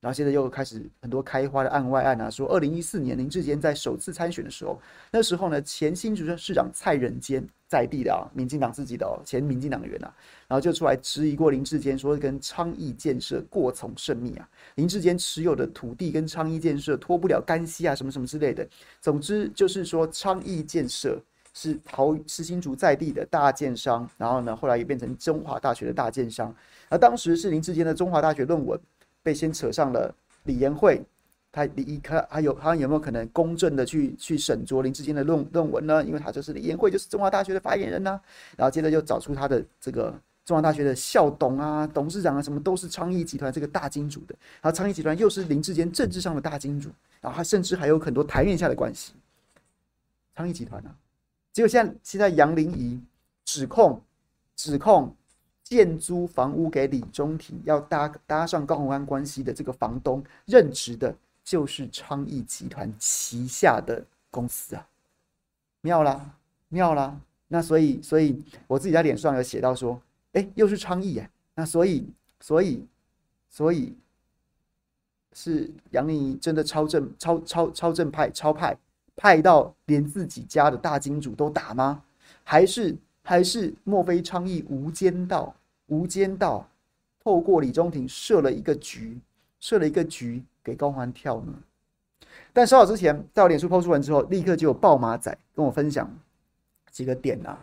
然后现在又开始很多开花的案外案啊，说二零一四年林志坚在首次参选的时候，那时候呢，前新竹市长蔡仁坚在地的啊，民进党自己的哦，前民进党员啊，然后就出来质疑过林志坚，说跟昌邑建设过从甚密啊，林志坚持有的土地跟昌邑建设脱不了干系啊，什么什么之类的。总之就是说昌邑建设是桃是新竹在地的大建商，然后呢，后来也变成中华大学的大建商，而当时是林志坚的中华大学论文。被先扯上了李延慧，他李一他还有他有没有可能公正的去去审酌林志坚的论论文呢？因为他就是李延慧，就是中华大学的发言人呢、然后接着又找出他的这个中华大学的校董啊、董事长啊，什么都是昌邑集团这个大金主的。然后昌邑集团又是林志坚政治上的大金主，然后他甚至还有很多台面下的关系。昌邑集团啊，结果现在现在杨林仪指控指控建租房屋给李中庭，要搭搭上高虹安关系的这个房东任职的，就是昌毅集团旗下的公司啊，妙啦妙啦。那所以所以我自己在脸上有写到说。哎，又是昌毅哎，那所以，所以，所以是杨玲仪真的超正、超超超正派、超派，派到连自己家的大金主都打吗？还是还是莫非昌毅无间道？无间道透过李中庭设了一个局，设了一个局给高环跳呢？但稍早之前，在我脸书抛出完之后，立刻就有爆马仔跟我分享几个点啊。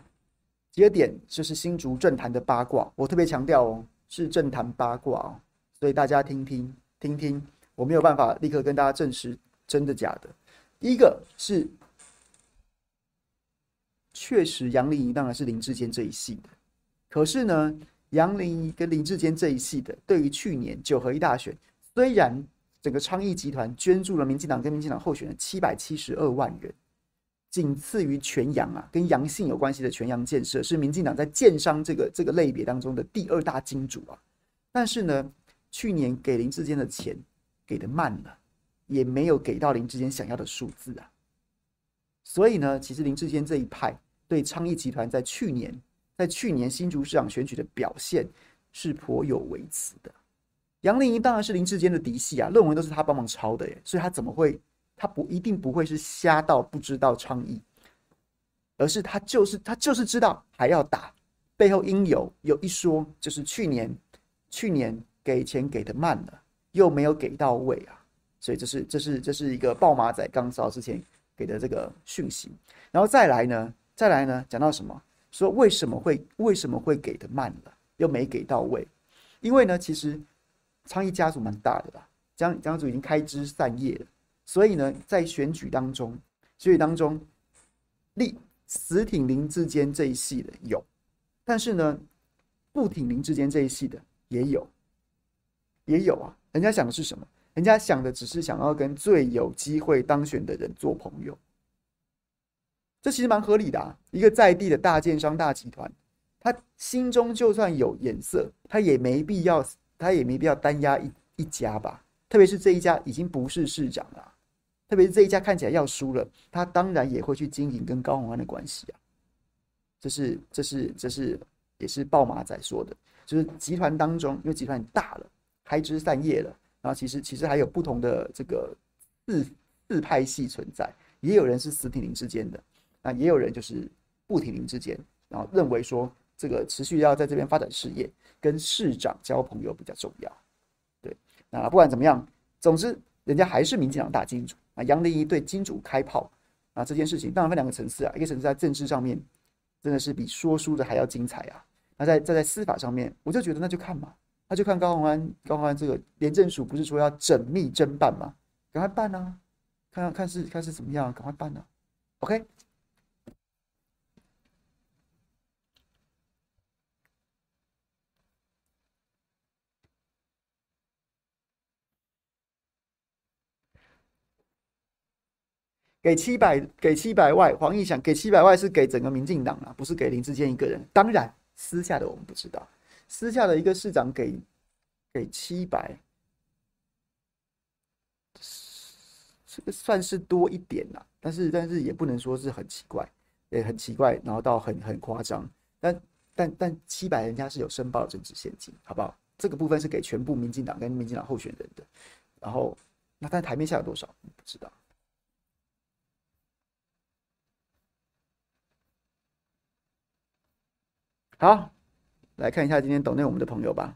几个点就是新竹政坛的八卦，我特别强调哦，是政坛八卦哦，所以大家听听听听，我没有办法立刻跟大家证实真的假的。第一个是，确实杨玲仪当然是林志坚这一系的，可是呢，杨玲仪跟林志坚这一系的，对于去年九合一大选，虽然整个昌邑集团捐助了民进党跟民进党候选人七百七十二万元。仅次于全阳啊，跟阳性有关系的全阳建设是民进党在建商这个这个类别当中的第二大金主啊。但是呢，去年给林志坚的钱给的慢了，也没有给到林志坚想要的数字啊。所以呢，其实林志坚这一派对昌邑集团在去年在去年新竹市长选举的表现是颇有微词的。杨玲仪当然是林志坚的嫡系啊，论文都是他帮忙抄的耶，所以他怎么会？他不一定不会是瞎到不知道昌邑，而是他就是他就是知道还要打，背后应有有一说，就是去年去年给钱给的慢了，又没有给到位啊，所以这是这是这是一个爆马仔刚烧之前给的这个讯息，然后再来呢，再来呢，讲到什么？说为什么会为什么会给的慢了，又没给到位？因为呢，其实昌毅家族蛮大的啦，家家族已经开枝散叶了。所以呢，在选举当中，选举当中，立死挺林之间这一系的有，但是呢，不挺林之间这一系的也有，也有啊。人家想的是什么？人家想的只是想要跟最有机会当选的人做朋友，这其实蛮合理的啊。一个在地的大建商大集团，他心中就算有颜色，他也没必要，他也没必要单压一一家吧。特别是这一家已经不是市长了。特别是这一家看起来要输了，他当然也会去经营跟高虹安的关系啊。这是这是这是也是报马仔说的，就是集团当中，因为集团大了，开枝散叶了，然后其实其实还有不同的这个四四派系存在，也有人是死挺林之间的，那也有人就是不停林之间，然后认为说这个持续要在这边发展事业，跟市长交朋友比较重要。对，那不管怎么样，总之人家还是民进党大金主。啊，杨玲仪对金主开炮啊，这件事情当然分两个层次啊，一个层次在政治上面，真的是比说书的还要精彩啊。那在在在司法上面，我就觉得那就看嘛，那就看高虹安，高虹安这个廉政署不是说要缜密侦办吗？赶快办啊，看看是看是怎么样，赶快办啊。OK。给七百，给七百万，黄义祥给七百万是给整个民进党啊，不是给林志坚一个人。当然，私下的我们不知道，私下的一个市长给给七百，这个算是多一点啦，但是但是也不能说是很奇怪，也很奇怪，然后到很很夸张。但但但七百人家是有申报政治献金，好不好？这个部分是给全部民进党跟民进党候选人的。然后那但台面下有多少，不知道。好，来看一下今天岛内我们的朋友吧。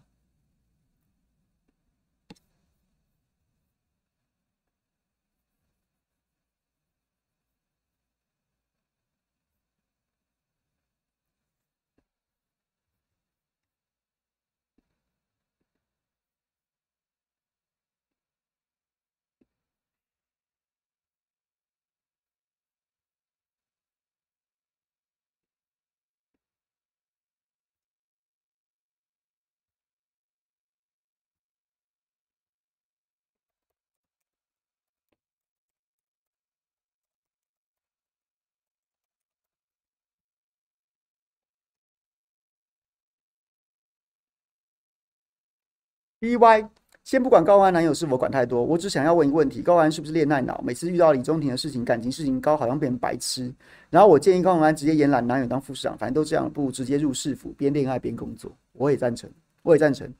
B Y，先不管高安男友是否管太多，我只想要问一个问题：高安是不是恋爱脑？每次遇到李中庭的事情，感情事情高好像变成白痴。然后我建议高安直接延揽男友当副市长，反正都这样，不如直接入市府，边恋爱边工作。我也赞成，我也赞成。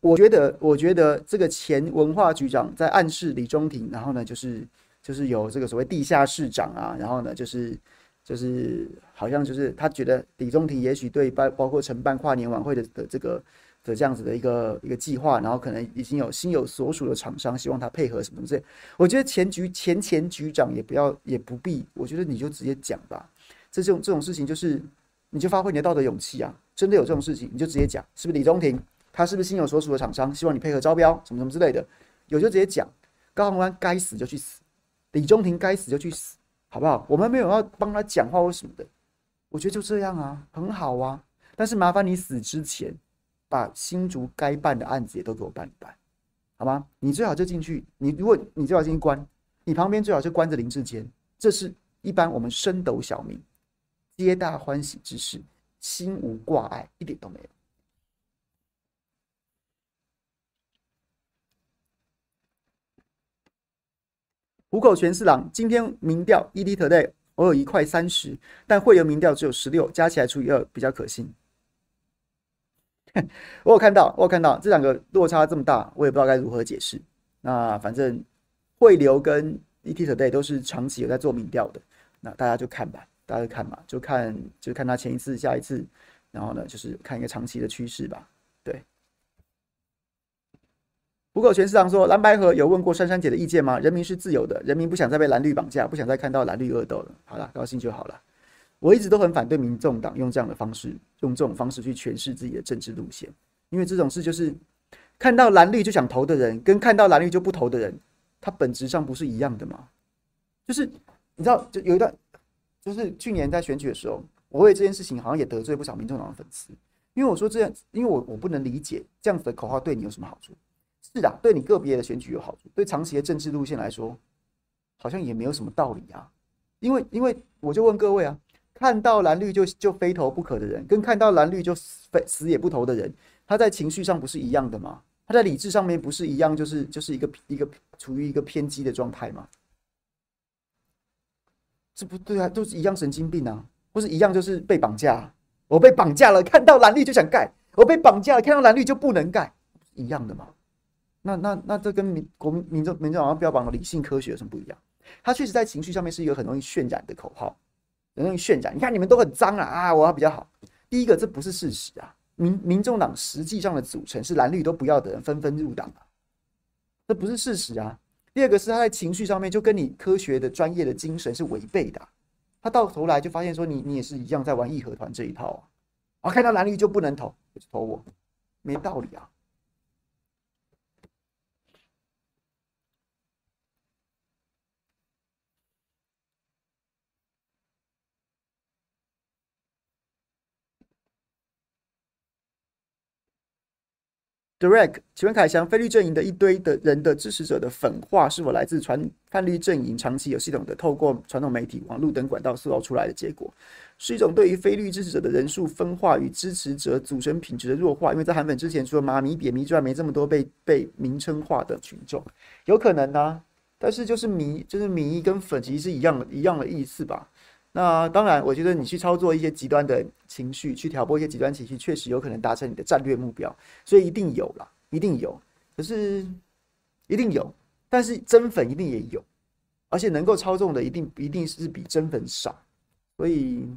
我觉得，我觉得这个前文化局长在暗示李中庭，然后呢，就是就是有这个所谓地下市长啊，然后呢，就是就是好像就是他觉得李中庭也许对包包括承办跨年晚会的的这个。的这样子的一个一个计划，然后可能已经有心有所属的厂商希望他配合什么之类。我觉得前局前前局长也不要也不必，我觉得你就直接讲吧。这种这种事情就是你就发挥你的道德勇气啊！真的有这种事情你就直接讲，是不是李中庭他是不是心有所属的厂商希望你配合招标什么什么之类的，有就直接讲。高虹安该死就去死，李中庭该死就去死，好不好？我们没有要帮他讲话或什么的，我觉得就这样啊，很好啊。但是麻烦你死之前。把新竹该办的案子也都给我办一办，好吗？你最好就进去。你如果你最好进去关，你旁边最好就关着林志坚。这是一般我们升斗小民皆大欢喜之事，心无挂碍，一点都没有。虎口全四郎今天民调 ED Today 偶尔一块三十，但会员民调只有十六，加起来除以二比较可信。我有看到，我有看到这两个落差这么大，我也不知道该如何解释。那反正汇流跟 ETtoday 都是长期有在做民调的，那大家就看吧，大家就看嘛，就看就看他前一次、下一次，然后呢，就是看一个长期的趋势吧。对。虎口全市长说，蓝白河有问过珊珊姐的意见吗？人民是自由的，人民不想再被蓝绿绑架，不想再看到蓝绿恶斗了。好了，高兴就好了。我一直都很反对民众党用这样的方式，用这种方式去诠释自己的政治路线，因为这种事就是看到蓝绿就想投的人，跟看到蓝绿就不投的人，他本质上不是一样的吗？就是你知道，就有一段，就是去年在选举的时候，我为这件事情好像也得罪不少民众党的粉丝，因为我说这样，因为我我不能理解这样子的口号对你有什么好处？是的，对你个别的选举有好处，对长期的政治路线来说，好像也没有什么道理啊。因为因为我就问各位啊。看到蓝绿就就非投不可的人，跟看到蓝绿就非死也不投的人，他在情绪上不是一样的吗？他在理智上面不是一样，就是就是一个一个处于一个偏激的状态吗？这不对啊，都是一样神经病啊，或是一样就是被绑架。我被绑架了，看到蓝绿就想盖；我被绑架了，看到蓝绿就不能盖，一样的吗？那那那这跟民国民民众民众好像标榜的理性科学有什么不一样？他确实在情绪上面是一个很容易渲染的口号。很容易渲染，你看你们都很脏啊啊！我要比较好。第一个，这不是事实啊。民民众党实际上的组成是蓝绿都不要的人纷纷入党，这不是事实啊。第二个是他在情绪上面就跟你科学的专业的精神是违背的。他到头来就发现说你你也是一样在玩义和团这一套啊。啊，看到蓝绿就不能投，就投我，没道理啊。Direct，请问凯翔，非绿阵营的一堆的人的支持者的粉化是否来自传泛绿阵营长期有系统的透过传统媒体、网络等管道塑造出来的结果，是一种对于非绿支持者的人数分化与支持者组成品质的弱化？因为在韩粉之前，除了妈咪、扁迷之外，没这么多被被名称化的群众，有可能啊。但是就是迷，就是迷跟粉其实是一样的，一样的意思吧。那当然，我觉得你去操作一些极端的情绪，去挑拨一些极端情绪，确实有可能达成你的战略目标，所以一定有啦，一定有。可是一定有，但是真粉一定也有，而且能够操纵的一定一定是比真粉少，所以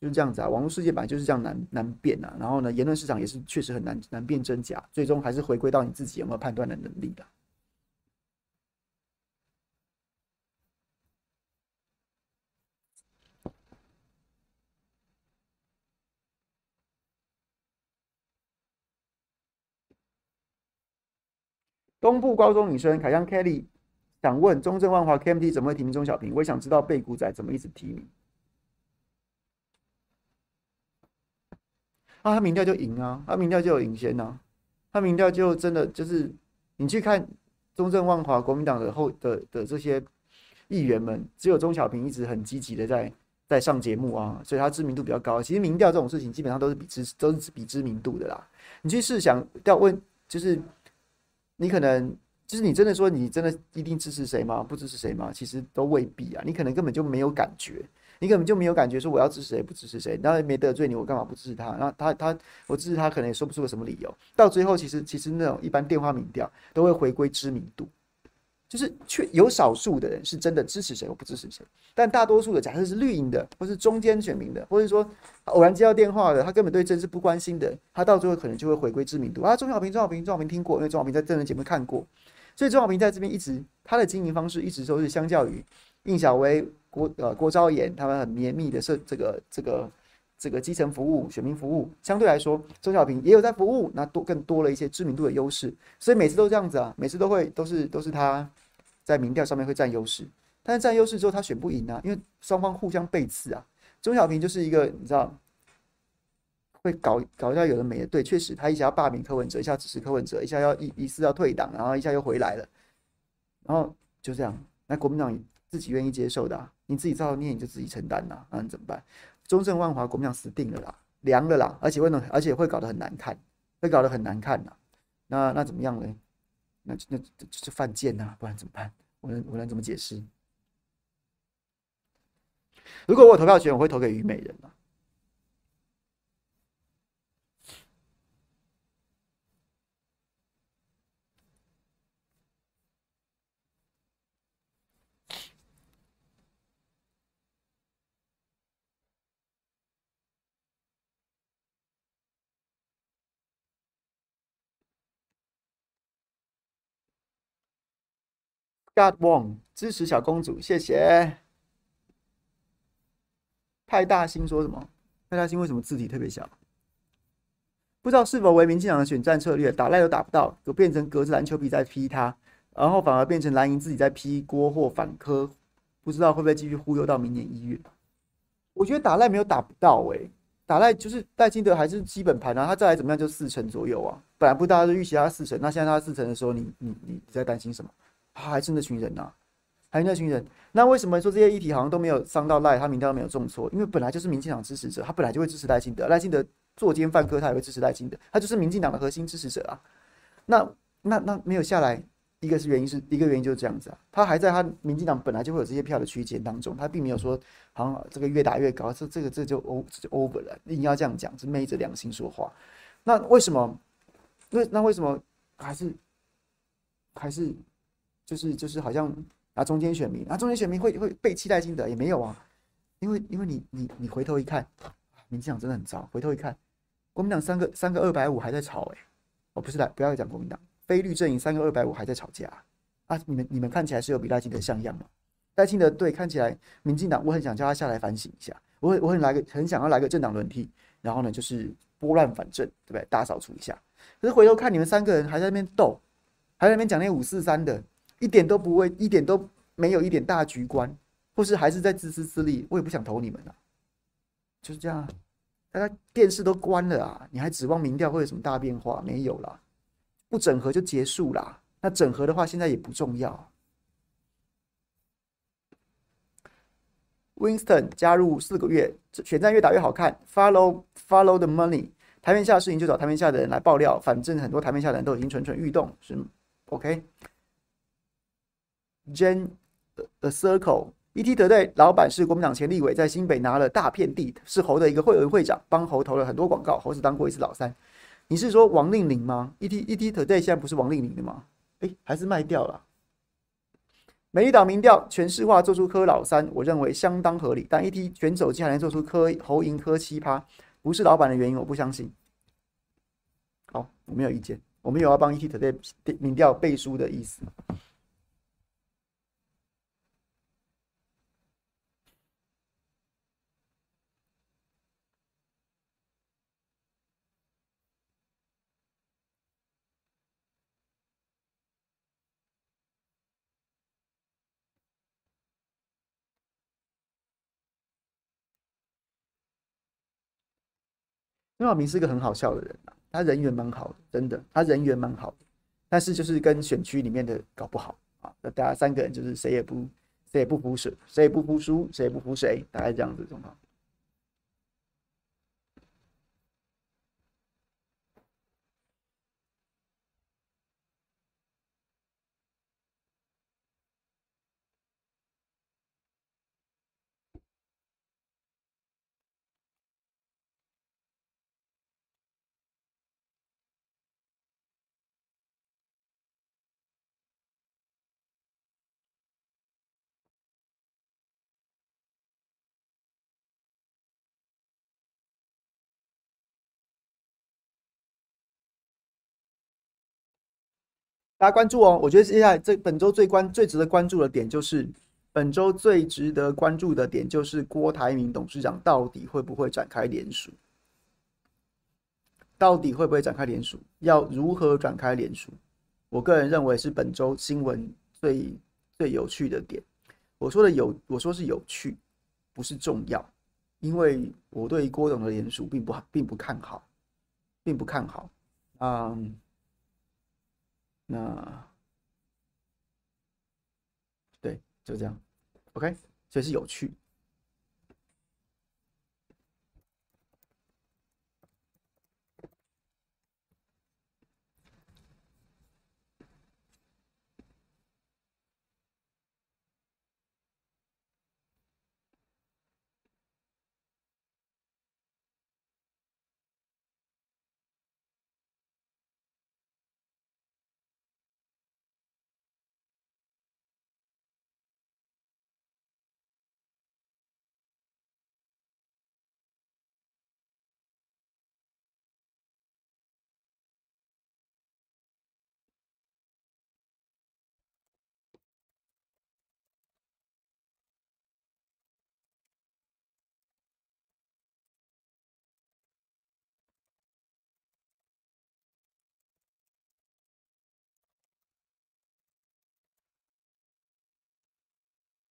就是这样子啊。网络世界本来就是这样难难辨啊。然后呢，言论市场也是确实很难难辨真假，最终还是回归到你自己有没有判断的能力的。东部高中女生凯香 Kelly 想问：中正万华 KMT 怎么会提名钟小平？我也想知道贝古仔怎么一直提名。啊，他民调就赢啊，他民调就有领先呐，他民调就真的就是你去看中正万华国民党的后的的这些议员们，只有钟小平一直很积极的在在上节目啊，所以他知名度比较高。其实民调这种事情基本上都是比知都是比知名度的啦。你去试想要问。就是你可能就是你真的说你真的一定支持谁吗？不支持谁吗？其实都未必啊，你可能根本就没有感觉。你根本就没有感觉说我要支持谁不支持谁，那没得罪你，我干嘛不支持他？然后他他我支持他，可能也说不出个什么理由。到最后，其实其实那种一般电话民调都会回归知名度，就是却有少数的人是真的支持谁或不支持谁，但大多数的假设是绿营的，或是中间选民的，或者说偶然接到电话的，他根本对政治不关心的，他到最后可能就会回归知名度啊。钟小平，钟小平，钟小平听过，因为钟小平在政治节目看过，所以钟小平在这边一直他的经营方式一直都是相较于应小薇。郭呃郭昭言他们很绵密的设这个这个这个基层服务选民服务，相对来说，钟小平也有在服务，那多更多了一些知名度的优势，所以每次都这样子啊，每次都会都是都是他在民调上面会占优势，但是占优势之后他选不赢啊，因为双方互相背刺啊。钟小平就是一个你知道会搞搞一下有的没的，对，确实他一下要罢免柯文哲，一下支持柯文哲，一下要一一次要退党，然后一下又回来了，然后就这样，那国民党自己愿意接受的啊。你自己造孽，你就自己承担呐，那你怎么办？中正万华国民党死定了啦，凉了啦，而且会弄，而且会搞得很难看，会搞得很难看呐。那那怎么样呢？那那就是犯贱呐，不然怎么办？我能我能怎么解释？如果我有投票权，我会投给虞美人啊。God Wong 支持小公主，谢谢。派大星说什么？派大星为什么字体特别小？不知道是否为民进党的选战策略，打赖都打不到，就变成隔着篮球比在批他，然后反而变成蓝营自己在批郭或反柯，不知道会不会继续忽悠到明年一月？我觉得打赖没有打不到、欸，诶，打赖就是戴金德还是基本盘啊，他再来怎么样就四成左右啊。本来不大家都预期他四成，那现在他四成的时候，你你你你在担心什么？他还是那群人呐、还是那群人。那为什么说这些议题好像都没有伤到赖？他民调都没有重挫？因为本来就是民进党支持者，他，本来就会支持赖清德。赖清德作奸犯科，他也会支持赖清德。他就是民进党的核心支持者啊。那那那没有下来，一个是原因是一个原因就是这样子啊。他还在他民进党本来就会有这些票的区间当中，他并没有说好像这个越打越高，这这个这、就 O 这就 over 了。硬要这样讲，是昧着良心说话。那为什么？那那为什么还是还是？就是就是好像啊，中间选民啊，中间选民会会被期待性的也没有啊，因为因为你你你回头一看，民进党真的很糟。回头一看，国民党三个三个二百五还在吵哎、哦不是的，不要讲国民党，非绿阵营三个二百五还在吵架啊！你们你们看起来是有比赖清德像样吗？赖清德对看起来，民进党我很想叫他下来反省一下，我我很来个很想要来个政党轮替，然后呢就是拨乱反正，对不对？大扫除一下。可是回头看你们三个人还在那边斗，还在那边讲那五四三的。一点都不会，一点都没有一点大局观，或是还是在自私自利，我也不想投你们啊，就是这样。大家电视都关了啊，你还指望民调会有什么大变化？没有啦，不整合就结束啦。那整合的话，现在也不重要。Winston 加入四个月，选战越打越好看。Follow Follow the money，台面下的事情就找台面下的人来爆料，反正很多台面下的人都已经蠢蠢欲动，是 OK。Jen The Circle，ETtoday 老板是国民党前立委，在新北拿了大片地，是侯的一个会员会长，帮侯投了很多广告。侯子当过一次老三。你是说王令麟吗？ET ETtoday 现在不是王令麟的吗？哎、还是卖掉了。美丽岛民调全市化做出柯老三，我认为相当合理。但 ET 选手竟然能做出柯侯赢柯七趴，不是老板的原因，我不相信。好，我没有意见，我们有要帮 ETtoday 民调背书的意思。钟耀明是一个很好笑的人啊，他人缘蛮好的，真的，他人缘蛮好的，但是就是跟选区里面的搞不好啊，那大家三个人就是谁也不谁也不服谁，谁也不服输，谁也不服谁，大概这样子的状况。大家关注哦。我觉得接下来这本周最关最值得关注的点就是，本周最值得关注的点就是郭台铭董事长到底会不会展开联署？到底会不会展开联署？要如何展开联署？我个人认为是本周新闻最最有趣的点。我说的有，我说是有趣，不是重要，因为我对郭董的联署并不并不看好，并不看好。嗯，那对，就这样，OK，所以是有趣。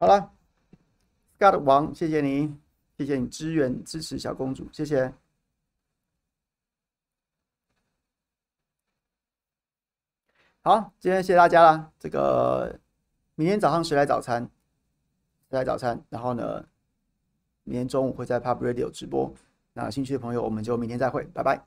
好了，Scott 王，谢谢你，谢谢你支援支持小公主，谢谢。好，今天谢谢大家了。这个明天早上谁来早餐？谁来早餐？然后呢，明天中午会在 Pub Radio 直播。那有兴趣的朋友，我们就明天再会，拜拜。